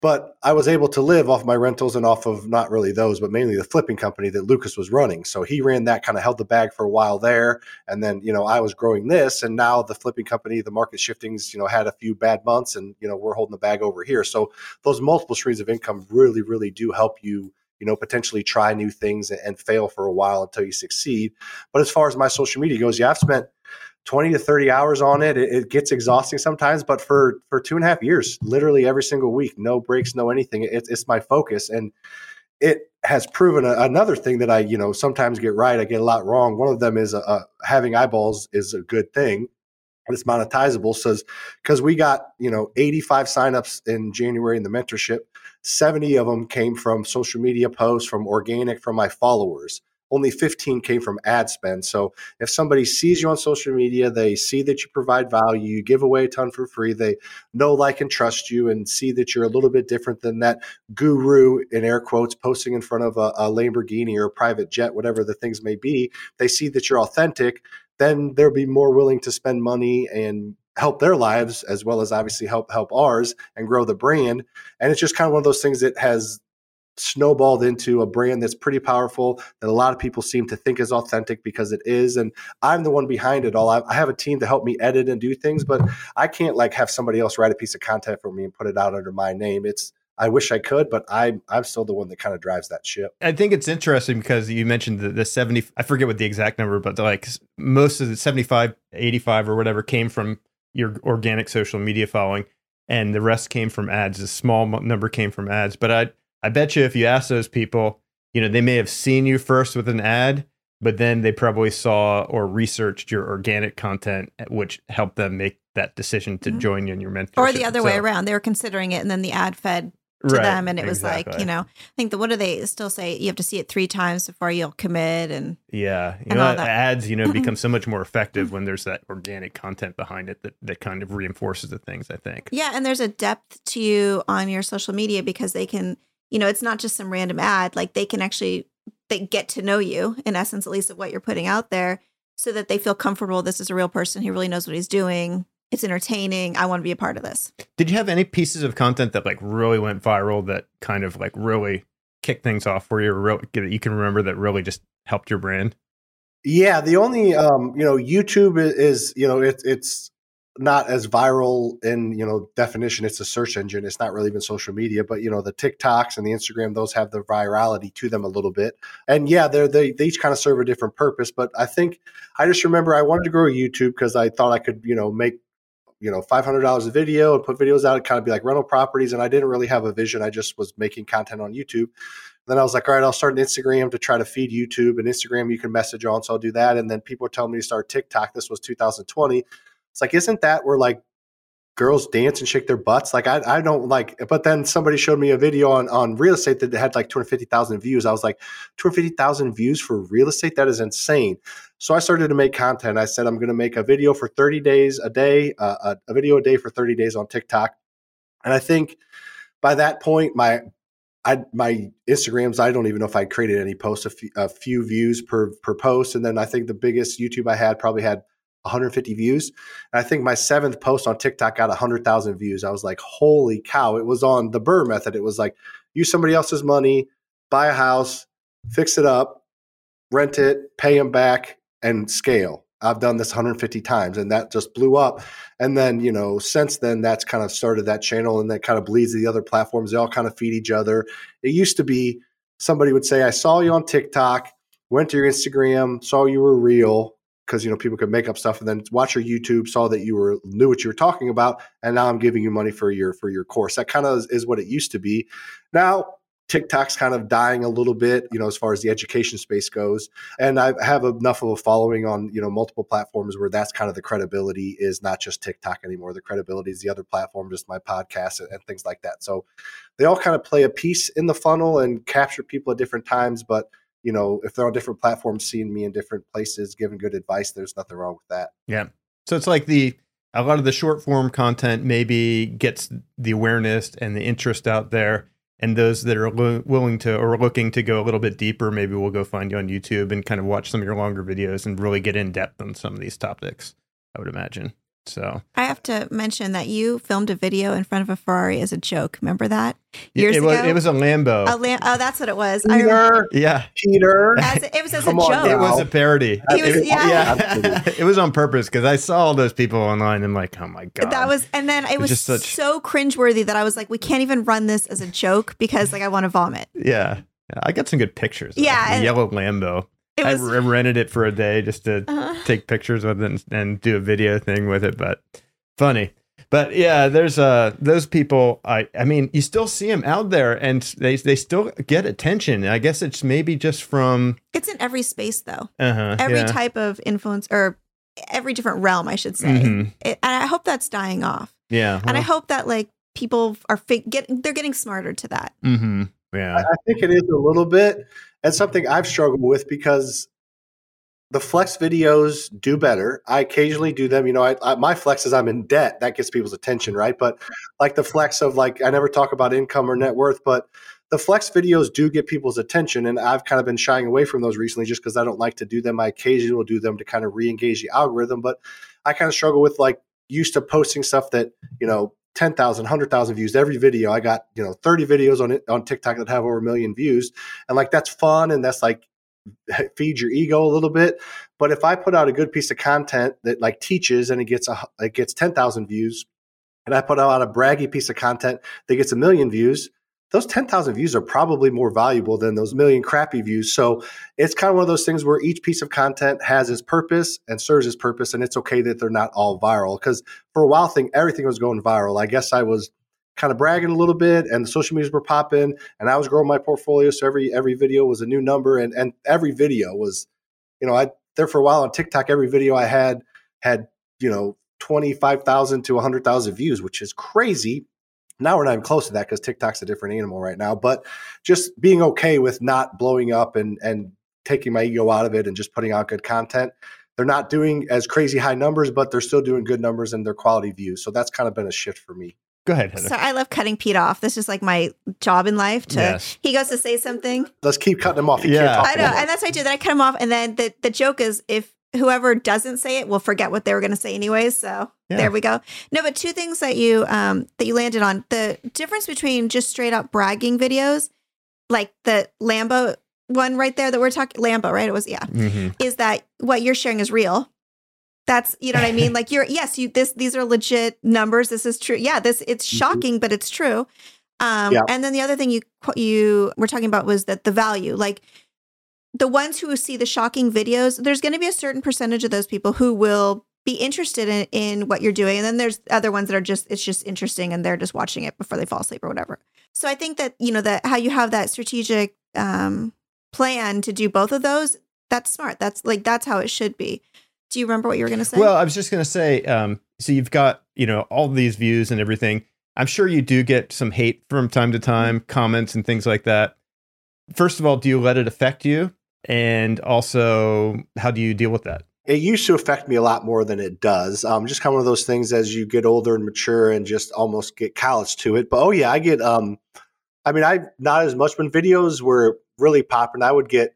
but I was able to live off my rentals and off of not really those, but mainly the flipping company that Lucas was running. So he ran that, kind of held the bag for a while there, and then you know I was growing this, and now the flipping company, the market shiftings, you know, had a few bad months, and you know we're holding the bag over here. So those multiple streams of income really, really do help you you know, potentially try new things and, fail for a while until you succeed. But as far as my social media goes, yeah, I've spent 20 to 30 hours on it. it. it. gets exhausting sometimes, but for for two and a half years, literally every single week, no breaks, no anything. It, it's my focus, and it has proven a, another thing that I, you know, sometimes get right. I get a lot wrong. One of them is uh, having eyeballs is a good thing. It's monetizable, says because we got you know 85 signups in January in the mentorship. 70 of them came from social media posts, from organic, from my followers only 15 came from ad spend. So if somebody sees you on social media, they see that you provide value, you give away a ton for free, they know, like, and trust you and see that you're a little bit different than that guru in air quotes posting in front of a, a Lamborghini or a private jet, whatever the things may be. They see that you're authentic, then they'll be more willing to spend money and help their lives as well as obviously help help ours and grow the brand and it's just kind of one of those things that has snowballed into a brand that's pretty powerful that a lot of people seem to think is authentic because it is and i'm the one behind it all i have a team to help me edit and do things but i can't like have somebody else write a piece of content for me and put it out under my name it's I wish I could, but I'm I'm still the one that kind of drives that ship. I think it's interesting because you mentioned the, the 70 I forget what the exact number, but like most of the 75, 85 or whatever came from your organic social media following and the rest came from ads. A small number came from ads, but I I bet you if you ask those people, you know, they may have seen you first with an ad, but then they probably saw or researched your organic content, eh, which helped them make that decision to mm-hmm. join you in your mentorship. Or the other so, way around. They were considering it and then the ad fed to right, them and it was like you know i think the what do they still say you have to see it three times before you'll commit and yeah you and know ads you know mm-hmm. become so much more effective mm. when there's that organic content behind it that, that kind of reinforces the things i think yeah and there's a depth to you on your social media because they can you know, it's not just some random ad. Like they can actually they get to know you in essence, at least of what you're putting out there, so that they feel comfortable. This is a real person. who really knows what he's doing. it's entertaining. I want to be a part of this. Did you have any pieces of content that like really went viral that kind of like really kicked things off for you, or real, you can remember that really just helped your brand? Yeah, the only um, you know YouTube is, is you know it, it's not as viral in you know definition. It's a search engine. It's not really even social media, but you know the TikToks and the Instagram, those have the virality to them a little bit. And yeah, they're they they each kind of serve a different purpose. But I think I just remember I wanted to grow YouTube because I thought I could you know make you know five hundred dollars a video and put videos out. and kind of be like rental properties, and I didn't really have a vision. I just was making content on YouTube. Then I was like, all right, I'll start an Instagram to try to feed YouTube. And Instagram you can message on, so I'll do that. And then people were telling me to start TikTok. This was 2020. It's like, isn't that where like girls dance and shake their butts? Like I, I don't like. But then somebody showed me a video on on real estate that had like 250,000 views. I was like, 250,000 views for real estate? That is insane. So I started to make content. I said I'm going to make a video for 30 days a day, uh, a, a video a day for 30 days on TikTok. And I think by that point, my I my Instagrams, I don't even know if I created any posts, a few, a few, views per per post, and then I think the biggest YouTube I had probably had 150 views. And I think my seventh post on TikTok got 100,000 views. I was like, holy cow! It was on the BRRRR method. It was like use somebody else's money, buy a house, fix it up, rent it, pay them back, and scale. I've done this 150 times and that just blew up. And then, you know, since then, that's kind of started that channel and that kind of bleeds the other platforms. They all kind of feed each other. It used to be somebody would say, I saw you on TikTok, went to your Instagram, saw you were real because, you know, people could make up stuff and then watch your YouTube, saw that you were knew what you were talking about. And now I'm giving you money for your, for your course. That kind of is, is what it used to be. Now TikTok's kind of dying a little bit, you know, as far as the education space goes. And I have enough of a following on, you know, multiple platforms where that's kind of the credibility is not just TikTok anymore. The credibility is the other platform, just my podcast and, and things like that. So they all kind of play a piece in the funnel and capture people at different times. But, you know, if they're on different platforms, seeing me in different places, giving good advice, there's nothing wrong with that. Yeah. So it's like the, a lot of the short form content maybe gets the awareness and the interest out there and those that are lo- willing to or looking to go a little bit deeper maybe we'll go find you on youtube and kind of watch some of your longer videos and really get in depth on some of these topics i would imagine so I have to mention that you filmed a video in front of a Ferrari as a joke. Remember that years it, ago? was, it was a Lambo. A Lam- oh, that's what it was. I remember. Yeah, Peter. As, it was as Come a on joke. it was a parody. Was- It- yeah. it was on purpose because I saw all those people online. and I'm like, oh my god, That was, and then it was just such- so cringeworthy that I was like, we can't even run this as a joke because like I want to vomit. yeah. Yeah, I got some good pictures. Yeah, the and- yellow Lambo. It I was. r- rented it for a day just to uh, take pictures with it and, and do a video thing with it, but funny. But yeah, there's uh those people. I I mean, you still see them out there, and they they still get attention. I guess it's maybe just from it's in every space though. uh huh Every yeah. type of influence or every different realm, I should say. Mhm. It, and I hope that's dying off. Yeah, And I hope that like people are fi- get they're getting smarter to that. mm-hmm. yeah, I think it is a little bit, and something I've struggled with because the flex videos do better. I occasionally do them. You know, I, I, my flex is I'm in debt. That gets people's attention, right? But like the flex of like, I never talk about income or net worth, but the flex videos do get people's attention. And I've kind of been shying away from those recently just because I don't like to do them. I occasionally will do them to kind of re engage the algorithm. But I kind of struggle with like used to posting stuff that, you know, 10,000, 100,000 views every video. I got, you know, 30 videos on it on TikTok that have over a million views. And like that's fun and that's like feeds your ego a little bit. But if I put out a good piece of content that like teaches and it gets a it gets 10,000 views and I put out a braggy piece of content that gets a million views, those 10,000 views are probably more valuable than those million crappy views. So it's kind of one of those things where each piece of content has its purpose and serves its purpose. And it's okay that they're not all viral. Because for a while, thing everything was going viral. I guess I was kind of bragging a little bit and the social medias were popping and I was growing my portfolio. So every every video was a new number and and every video was, you know, I there for a while on TikTok, every video I had had, you know, 25,000 to 100,000 views, which is crazy. Now we're not even close to that because TikTok's a different animal right now. But just being okay with not blowing up and and taking my ego out of it and just putting out good content. They're not doing as crazy high numbers, but they're still doing good numbers and their quality views. So that's kind of been a shift for me. Go ahead, Heather. So I love cutting Pete off. This is like my job in life. To Yes. he goes to say something, Let's keep cutting him off. You Yeah. can't talk I know, anymore. and that's what I do. Then I cut him off, and then the the joke is if whoever doesn't say it will forget what they were going to say anyways. So yeah. there we go. No, but two things that you um that you landed on the difference between just straight up bragging videos, like the Lambo one right there that we're talking Lambo, right? It was yeah, mm-hmm. is that what you're sharing is real. That's you know what I mean. Like you're yes, you this these are legit numbers. This is true. Yeah, this it's mm-hmm. shocking, mm-hmm. but it's true. Um, yeah. And then the other thing you you were talking about was that the value, like the ones who see the shocking videos, there's going to be a certain percentage of those people who will be interested in, in what you're doing. And then there's other ones that are just, it's just interesting and they're just watching it before they fall asleep or whatever. So I think that, you know, that how you have that strategic um, plan to do both of those, that's smart. That's like, that's how it should be. Do you remember what you were going to say? Well, I was just going to say, um, so you've got, you know, all these views and everything. I'm sure you do get some hate from time to time, comments and things like that. First of all, do you let it affect you? And also, how do you deal with that? It used to affect me a lot more than it does. Um, just kind of one of those things as you get older and mature and just almost get callous to it. But oh yeah, I get. Um, I mean, I not as much when videos were really popping. I would get.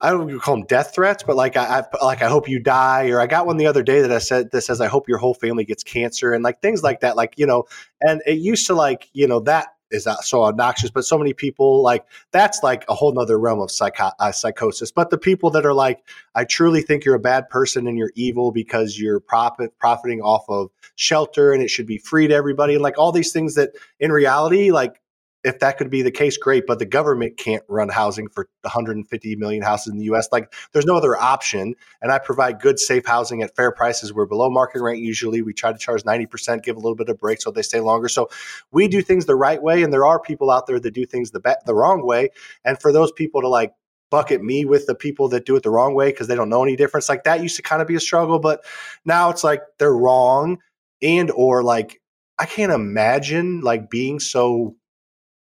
I don't call them death threats, but like I, I like I hope you die, or I got one the other day that I said that says I hope your whole family gets cancer, and like things like that. Like you know, and it used to like you know that is that so obnoxious but so many people like that's like a whole nother realm of psycho- uh, psychosis. But the people that are like i truly think you're a bad person and you're evil because you're profit profiting off of shelter and it should be free to everybody and like all these things that in reality like if that could be the case, great. But the government can't run housing for 150 million houses in the U.S. Like, there's no other option. And I provide good, safe housing at fair prices. We're below market rate usually. We try to charge 90%, give a little bit of break so they stay longer. So we do things the right way, and there are people out there that do things the the wrong way. And for those people to like bucket me with the people that do it the wrong way because they don't know any difference, like that used to kind of be a struggle. But now it's like they're wrong, and or like I can't imagine like being so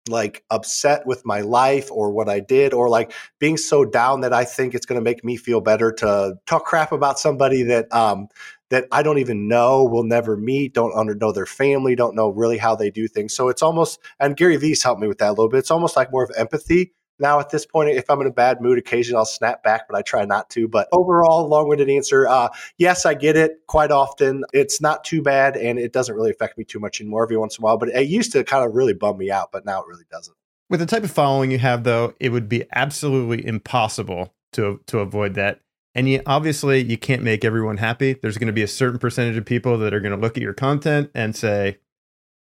like upset with my life or what I did, or like being so down that I think it's going to make me feel better to talk crap about somebody that um, that I don't even know, will never meet, don't under know their family, don't know really how they do things. So it's almost, and Gary Vee's helped me with that a little bit. It's almost like more of empathy now at this point if i'm in a bad mood occasionally i'll snap back but i try not to. But overall long-winded answer uh, yes i get it quite often. It's not too bad and it doesn't really affect me too much anymore every once in a while but it used to kind of really bum me out but now it really doesn't. With the type of following you have though it would be absolutely impossible to to avoid that. And you, obviously you can't make everyone happy. There's going to be a certain percentage of people that are going to look at your content and say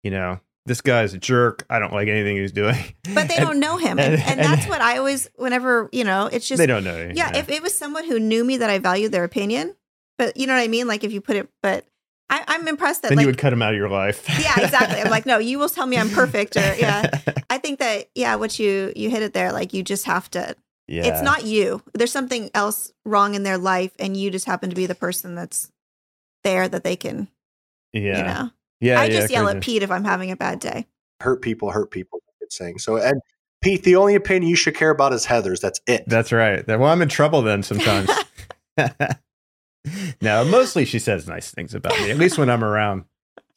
you know this guy's a jerk. I don't like anything he's doing. But they and, don't know him. And, and, and, that's what I always, whenever, you know, it's just. They don't know. Yeah, yeah, If it was someone who knew me that I valued their opinion, but you know what I mean? Like if you put it, but I, I'm impressed that. Then like, you would cut him out of your life. yeah, exactly. I'm like, no, you will tell me I'm perfect. Or yeah. I think that, yeah, what you, you hit it there. Like you just have to. Yeah. It's not you. There's something else wrong in their life, and you just happen to be the person that's there that they can. Yeah. You know. Yeah, I just yell at Pete if I'm having a bad day. Hurt people, hurt people. It's saying so. And Pete, the only opinion you should care about is Heather's. That's it. That's right. Well, I'm in trouble then sometimes. no, mostly she says nice things about me. At least when I'm around.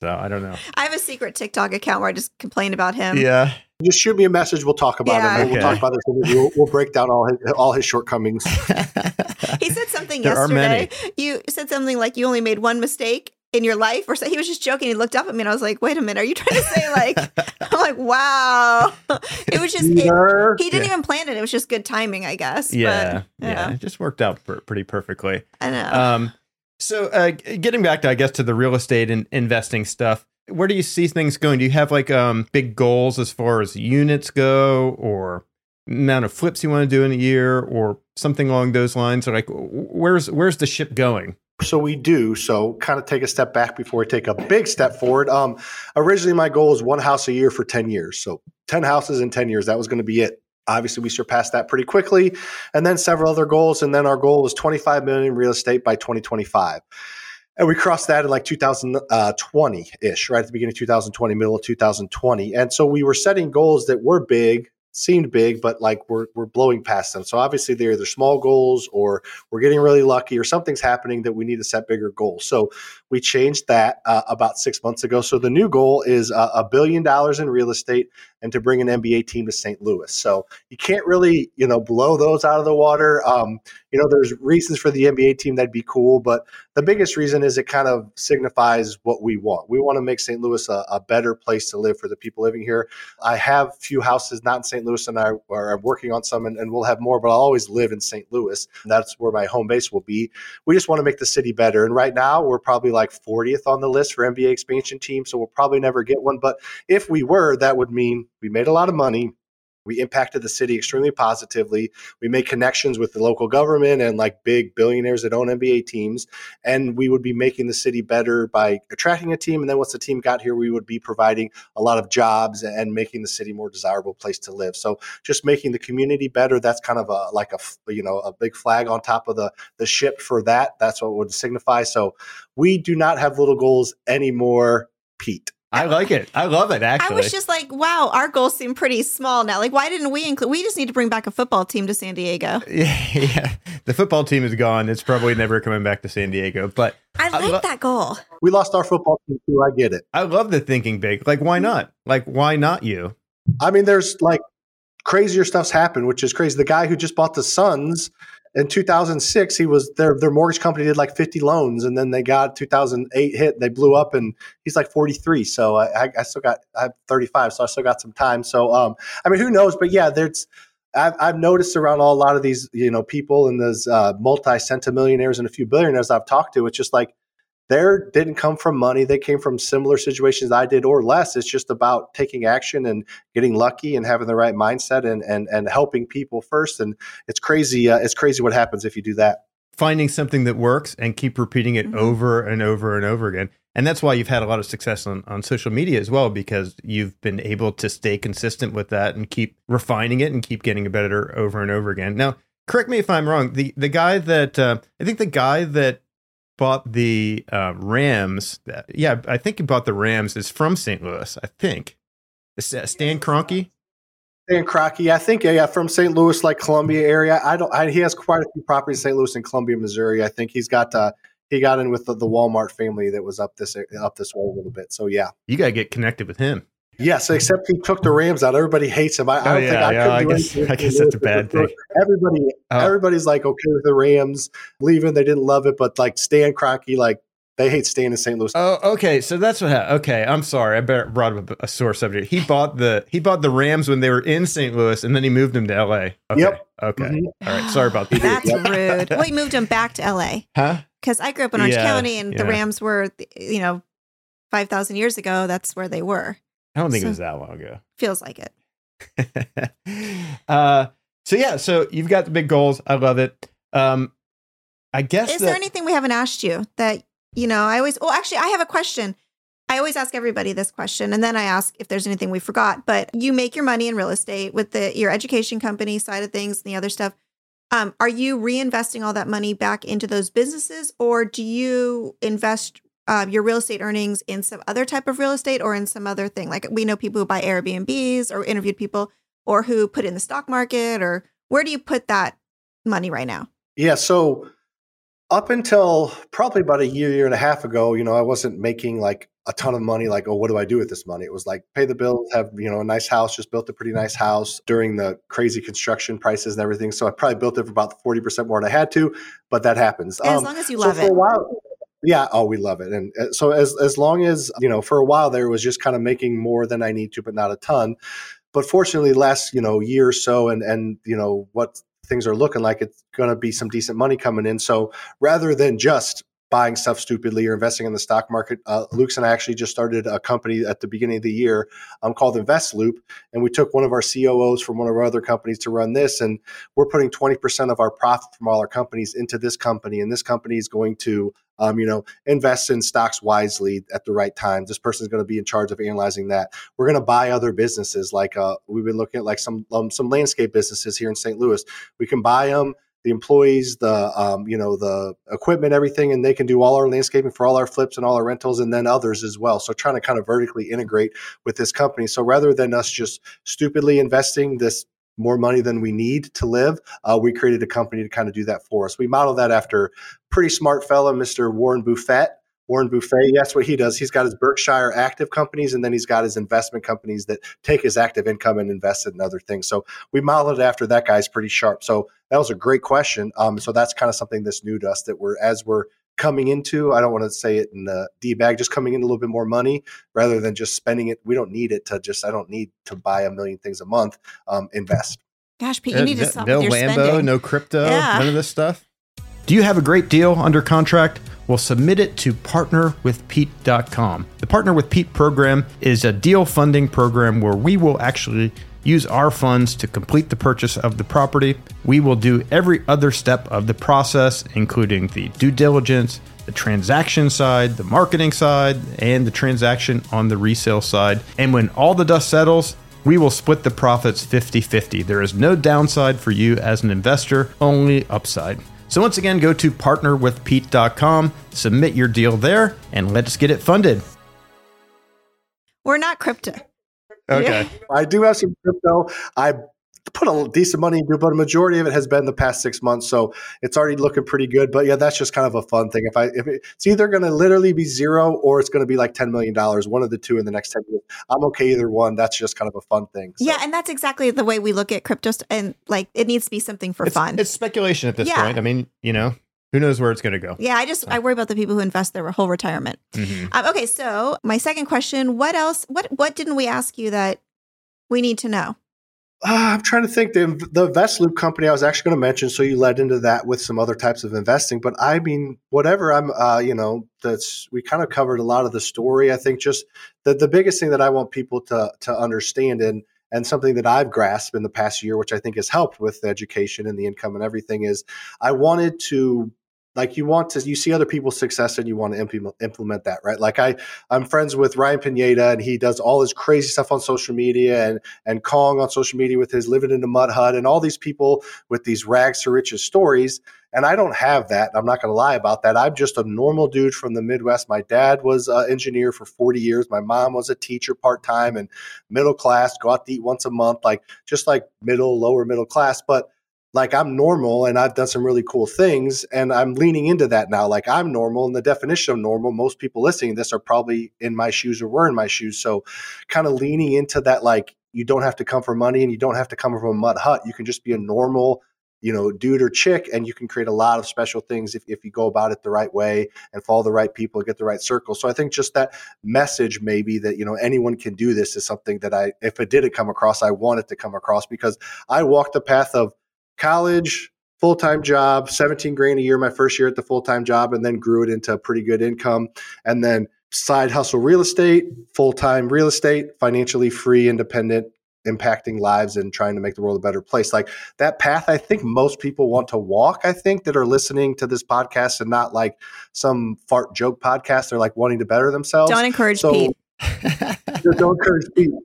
So I don't know. I have a secret TikTok account where I just complain about him. Yeah. Just shoot me a message. We'll talk about yeah. him. We'll talk about this interview. We'll, we'll, break down all his all his shortcomings. he said something there yesterday. You said something like you only made one mistake in your life or so he was just joking. He looked up at me and i was like wait a minute are you trying to say like i'm like wow. It was just it, he didn't yeah. even plan it. It was just good timing i guess yeah. but, yeah. it just worked out pretty perfectly. I know. Um so uh getting back to i guess to the real estate and investing stuff where do you see things going? Do you have like um big goals as far as units go or amount of flips you want to do in a year or something along those lines? Or like where's where's the ship going so we do. So kind of take a step back before we take a big step forward. Um, originally, my goal was one house a year for 10 years. So 10 houses in 10 years. That was going to be it. Obviously, we surpassed that pretty quickly. And then several other goals. And then our goal was 25 million real estate by 2025. And we crossed that in like 2020 ish, right at the beginning of 2020, middle of 2020. And so we were setting goals that were big, seemed big, but like we're we're blowing past them. So obviously they're either small goals or we're getting really lucky or something's happening that we need to set bigger goals. So we changed that uh, about six months ago. So the new goal is uh, a billion dollars in real estate and to bring an NBA team to St. Louis. So you can't really you know blow those out of the water. Um, you know, there's reasons for the NBA team that'd be cool, but the biggest reason is it kind of signifies what we want. We want to make St. Louis a, a better place to live for the people living here. I have few houses not in St. Louis, and I are working on some, and, and we'll have more. But I'll always live in St. Louis. That's where my home base will be. We just want to make the city better. And right now, we're probably like 40th on the list for NBA expansion team, so we'll probably never get one. But if we were, that would mean we made a lot of money we impacted the city extremely positively. We made connections with the local government and like big billionaires that own NBA teams. And we would be making the city better by attracting a team. And then once the team got here, we would be providing a lot of jobs and making the city more desirable place to live. So just making the community better, that's kind of a like a you know a big flag on top of the the ship for that. That's what would signify. So we do not have little goals anymore, Pete. I like it. I love it. Actually, I was just like, wow, our goals seem pretty small now. Like, why didn't we include? We just need to bring back a football team to San Diego. Yeah, yeah. The football team is gone. It's probably never coming back to San Diego. But I like I lo- that goal. We lost our football team too. I get it. I love the thinking big. Like, why mm-hmm. not? Like, why not you? I mean, there's like crazier stuff's happened, which is crazy. The guy who just bought the Suns in 2006 he was their their mortgage company did like 50 loans and then they got 2008 hit. They blew up and he's like 43 so i, I still got i have 35 so i still got some time. So um i mean who knows? But yeah there's I've, I've noticed around all, a lot of these you know people and those uh, multi centimillionaires and a few billionaires i've talked to it's just like there didn't come from money. They came from similar situations I did or less. It's just about taking action and getting lucky and having the right mindset and and and helping people first. And it's crazy. Uh, it's crazy what happens if you do that. Finding something that works and keep repeating it mm-hmm. over and over and over again. And that's why you've had a lot of success on, on social media as well, because you've been able to stay consistent with that and keep refining it and keep getting better over and over again. Now, correct me if I'm wrong. The the guy that uh, I think the guy that bought the uh, Rams. Yeah, I think he bought the Rams. Is from St. Louis, I think. Stan Kroenke. Stan Kroenke, I think, yeah, from St. Louis, like Columbia area. I don't. I, he has quite a few properties in St. Louis and Columbia, Missouri. I think he's got. Uh, he got in with the, the Walmart family that was up this up this way a little bit. So yeah, you got to get connected with him. Yes, except he took the Rams out. Everybody hates him. I, I don't oh, yeah, think I yeah, could do I guess, anything. I guess that's a bad thing. Everybody, oh. everybody's like okay with the Rams leaving. They didn't love it, but like Stan Kroenke, like they hate staying in St. Louis. Oh, okay. So that's what happened. Okay, I'm sorry. I brought up a sore subject. He bought the he bought the Rams when they were in St. Louis, and then he moved them to L.A. Okay. Yep. Okay. Mm-hmm. All right. Sorry about that. That's rude. Well, he moved them back to L.A. Huh? Because I grew up in Orange yeah, County, and yeah. the Rams were, you know, five thousand years ago. That's where they were. I don't think so, it was that long ago. Feels like it. uh, so yeah, so you've got the big goals. I love it. Um, I guess. Is that, there anything we haven't asked you that you know? I always. Well, actually, I have a question. I always ask everybody this question, and then I ask if there's anything we forgot. But you make your money in real estate with the your education company side of things and the other stuff. Um, are you reinvesting all that money back into those businesses, or do you invest uh, your real estate earnings in some other type of real estate or in some other thing. Like we know people who buy Airbnbs or interviewed people or who put in the stock market or where do you put that money right now? Yeah. So up until probably about a year, year and a half ago, you know, I wasn't making like a ton of money. Like, oh, what do I do with this money? It was like pay the bills, have, you know, a nice house, just built a pretty nice house during the crazy construction prices and everything. So I probably built it for about 40% more than I had to, but that happens. As um, long as you love it. While, yeah, oh, we love it. And uh, so as as long as you know, for a while there was just kind of making more than I need to, but not a ton. But fortunately, last you know year or so, and and you know what things are looking like, it's going to be some decent money coming in. So rather than just buying stuff stupidly or investing in the stock market. Uh, Luke's and I actually just started a company at the beginning of the year um, called Invest Loop, and we took one of our COOs from one of our other companies to run this, and we're putting 20% of our profit from all our companies into this company, and this company is going to um, you know, invest in stocks wisely at the right time. This person is going to be in charge of analyzing that. We're going to buy other businesses, like uh, we've been looking at, like some um, some landscape businesses here in St. Louis. We can buy them the employees, the um, you know the equipment, everything, and they can do all our landscaping for all our flips and all our rentals, and then others as well. So trying to kind of vertically integrate with this company. So rather than us just stupidly investing this more money than we need to live, uh, we created a company to kind of do that for us. We modeled that after pretty smart fella, Mr. Warren Buffett. Warren Buffett, that's what he does. He's got his Berkshire active companies, and then he's got his investment companies that take his active income and invest it in other things. So we modeled after that guy's pretty sharp. So that was a great question. Um, so that's kind of something that's new to us that we're as we're coming into. I don't want to say it in the D bag, just coming in a little bit more money rather than just spending it. We don't need it to just. I don't need to buy a million things a month. Um, invest. Gosh, Pete, you need to stop no with your Lambo, spending. no crypto, Yeah. none of this stuff. Do you have a great deal under contract? Well, submit it to partnerwithpete.com. The Partner with Pete program is a deal funding program where we will actually use our funds to complete the purchase of the property. We will do every other step of the process, including the due diligence, the transaction side, the marketing side, and the transaction on the resale side. And when all the dust settles, we will split the profits 50 50. There is no downside for you as an investor, only upside. So, once again, go to partnerwithpete.com, submit your deal there, and let's get it funded. We're not crypto. Okay. I do have some crypto. I put a decent money into, it, but a majority of it has been the past six months, so it's already looking pretty good. But yeah, that's just kind of a fun thing. If I if it, it's either going to literally be zero or it's going to be like ten million dollars, one of the two in the next ten years. I'm okay either one. That's just kind of a fun thing. So. Yeah, and that's exactly the way we look at crypto. st- And like, it needs to be something for It's, fun. it's speculation at this Yeah. point. I mean, you know, who knows where it's going to go? yeah, I just I worry about the people who invest their whole retirement. Mhm. Um, okay, so my second question: What else? What what didn't we ask you that we need to know? Uh, I'm trying to think. The, the Vestloop company I was actually going to mention, so you led into that with some other types of investing. But I mean, whatever. I'm, uh, you know, that's we kind of covered a lot of the story. I think just the the biggest thing that I want people to to understand and and something that I've grasped in the past year, which I think has helped with the education and the income and everything, is I wanted to like you want to you see other people's success and you want to implement implement that right? Like i i'm friends with ryan pineda and he does all his crazy stuff on social media and and kong on social media with his living in a mud hut and all these people with these rags to riches stories. And i don't have that. I'm not going to lie about that. I'm just a normal dude from the midwest. My dad was an engineer for 40 years. My mom was a teacher part-time and middle class go out to eat once a month like just like middle lower middle class. But like I'm normal and I've done some really cool things and I'm leaning into that now. Like I'm normal and the definition of normal, most people listening to this are probably in my shoes or were in my shoes. So kind of leaning into that, like you don't have to come for money and you don't have to come from a mud hut. You can just be a normal, you know, dude or chick and you can create a lot of special things if, if you go about it the right way and follow the right people get the right circle. So I think just that message maybe that, you know, anyone can do this is something that I, if it didn't come across, I wanted it to come across because I walked the path of college, full time job, 17 grand a year my first year at the full time job, and then grew it into a pretty good income. And then side hustle real estate, full time real estate, financially free, independent, impacting lives and trying to make the world a better place. Like that path, I think most people want to walk. I think that are listening to this podcast and not like some fart joke podcast. They're like wanting to better themselves. Don't encourage So- Pete. Don't encourage people.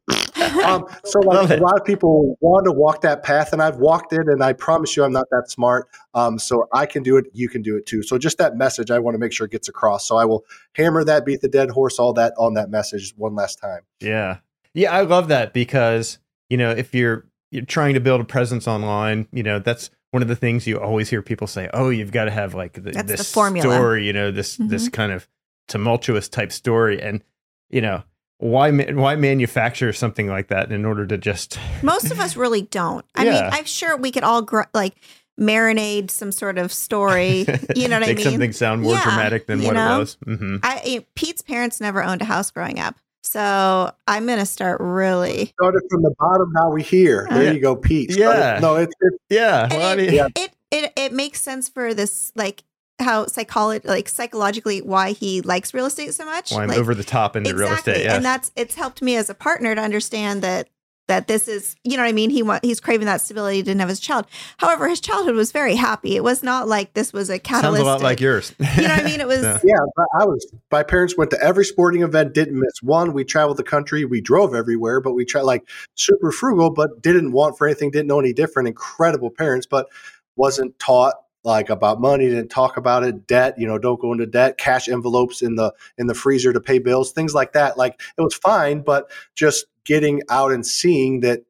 Um, so like a lot of people want to walk that path, and I've walked it, and I promise you, I'm not that smart. Um, so I can do it. You can do it too. So just that message, I want to make sure it gets across. So I will hammer that, beat the dead horse, all that on that message one last time. Yeah. Yeah, I love that because, you know, if you're you're trying to build a presence online, you know, that's one of the things you always hear people say, "Oh, you've got to have like the, That's the this formula. story, you know, this this Mhm. kind of tumultuous type story." And, you know, why why manufacture something like that in order to just Most of us really don't. I mean, I'm sure we could all gr- like marinate some sort of story. You know what I make mean? something sound more Yeah, dramatic than you what know? it was. hmm I eh, Pete's parents never owned a house growing up, so I'm gonna start really. Started from the bottom, now we here. There you go, Pete. Yeah. Started- no, it's, it's Yeah, And well, I it, mean, Yeah. it it it makes sense for this like how psychology like psychologically why he likes real estate so much. why I'm like, over the top into real estate. Yes. and that's it's helped me as a partner to understand that that this is you know what I mean. He want he's craving that stability. He didn't have his child. However, his childhood was very happy. It was not like this was a catalyst. Sounds catalyst. a lot like yours. you know what I mean? It was Yeah. yeah. I was. My parents went to every sporting event, didn't miss one. We traveled the country. We drove everywhere, but we tried like super frugal, but didn't want for anything. Didn't know any different. Incredible parents, but wasn't taught like about money didn't talk about it debt you know don't go into debt cash envelopes in the in the freezer to pay bills things like that like it was fine but just getting out and seeing that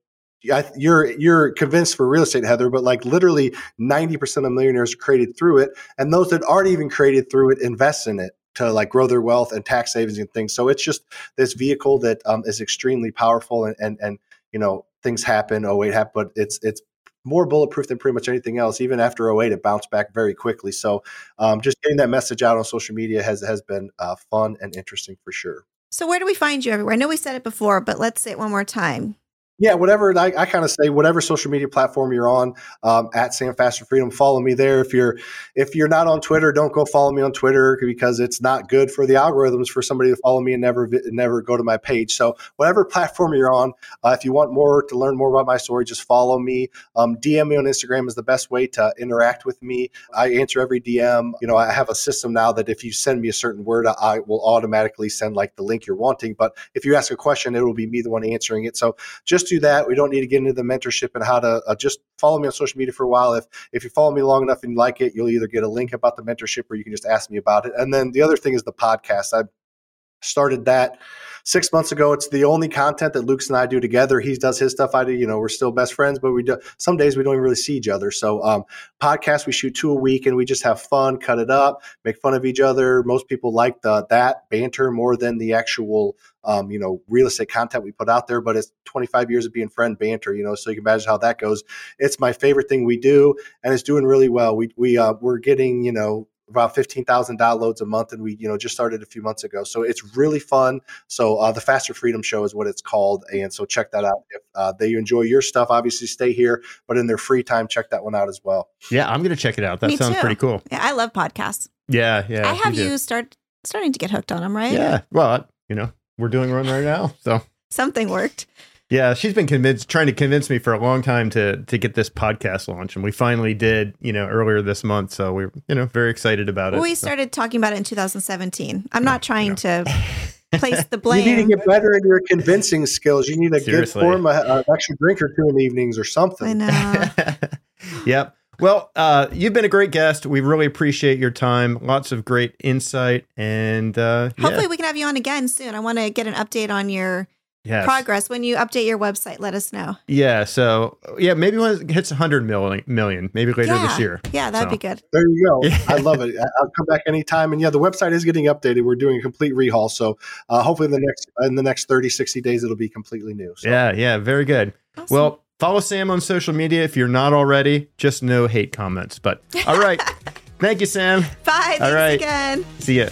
I, you're you're convinced for real estate heather but like literally 90% of millionaires are created through it and those that aren't even created through it invest in it to like grow their wealth and tax savings and things. So it's just this vehicle that um, is extremely powerful and and and you know things happen. Oh wait, happen, but it's it's more bulletproof than pretty much anything else. Even after 08, it bounced back very quickly. So um, just getting that message out on social media has has been uh, fun and interesting for sure. So where do we find you everywhere? I know we said it before, but let's say it one more time. Yeah, whatever. I, I kind of say whatever social media platform you're on um, at Sam Faster Freedom. Follow me there. If you're if you're not on Twitter, don't go follow me on Twitter because it's not good for the algorithms for somebody to follow me and never never go to my page. So whatever platform you're on, uh, if you want more to learn more about my story, just follow me. Um, DM me on Instagram is the best way to interact with me. I answer every DM. You know, I have a system now that if you send me a certain word, I will automatically send like the link you're wanting. But if you ask a question, it will be me the one answering it. So just that. We don't need to get into the mentorship and how to uh, just follow me on social media for a while. If if you follow me long enough and you like it, you'll either get a link about the mentorship or you can just ask me about it. And then the other thing is the podcast. I started that six months ago. It's the only content that Luke's and I do together. He does his stuff. I do. You know, we're still best friends, but we do. Some days we don't even really see each other. So, um, podcast we shoot two a week, and we just have fun, cut it up, make fun of each other. Most people like the that banter more than the actual. Um, you know, real estate content we put out there, but it's 25 years of being friend banter, you know, so you can imagine how that goes. It's my favorite thing we do, and it's doing really well. We we uh, we're getting, you know, about 15,000 downloads a month and we you know just started a few months ago so it's really fun so uh, the faster freedom show is what it's called and so check that out if uh, they enjoy your stuff obviously stay here but in their free time check that one out as well yeah i'm gonna check it out that Me sounds too. pretty cool Yeah, I love podcasts. yeah yeah I have me too. you start starting to get hooked on them, right? yeah well you know we're doing one right now so Something worked. Yeah, she's been convinced, trying to convince me for a long time to to get this podcast launch, and we finally did. You know, earlier this month, so we're you know very excited about Well, it. we so. started talking about it in 2017. I'm not trying to place the blame. you need to get better in your convincing skills you need a get Seriously. form of, an extra drink or two in the evenings or something. I something know. yep. Well, uh, you've been a great guest. We really appreciate your time. Lots of great insight, and uh, yeah, Hopefully, we can have you on again soon. I want to get an update on your yes. progress. When you update your website, let us know. Yeah. So yeah, maybe when it hits 100 million, million maybe later yeah. this year. Yeah, that'd So. be good. there you go Yeah. i love it I- i'll come back anytime and yeah the website is getting updated we're doing a complete rehaul so uh, hopefully in the next in the next 30 60 days it'll be completely new so. Yeah. Yeah. Very good. Awesome. Well, follow Sam on social media if you're not already. Just no hate comments. But all right. Thank you, Sam. bye. Thanks right. again. See ya.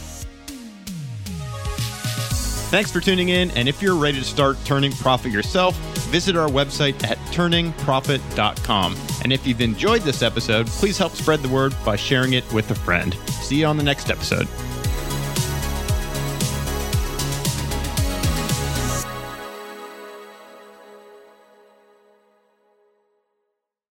Thanks for tuning in. And if you're ready to start turning profit yourself, visit our website at turningprofit.com. And if you've enjoyed this episode, please help spread the word by sharing it with a friend. See you on the next episode.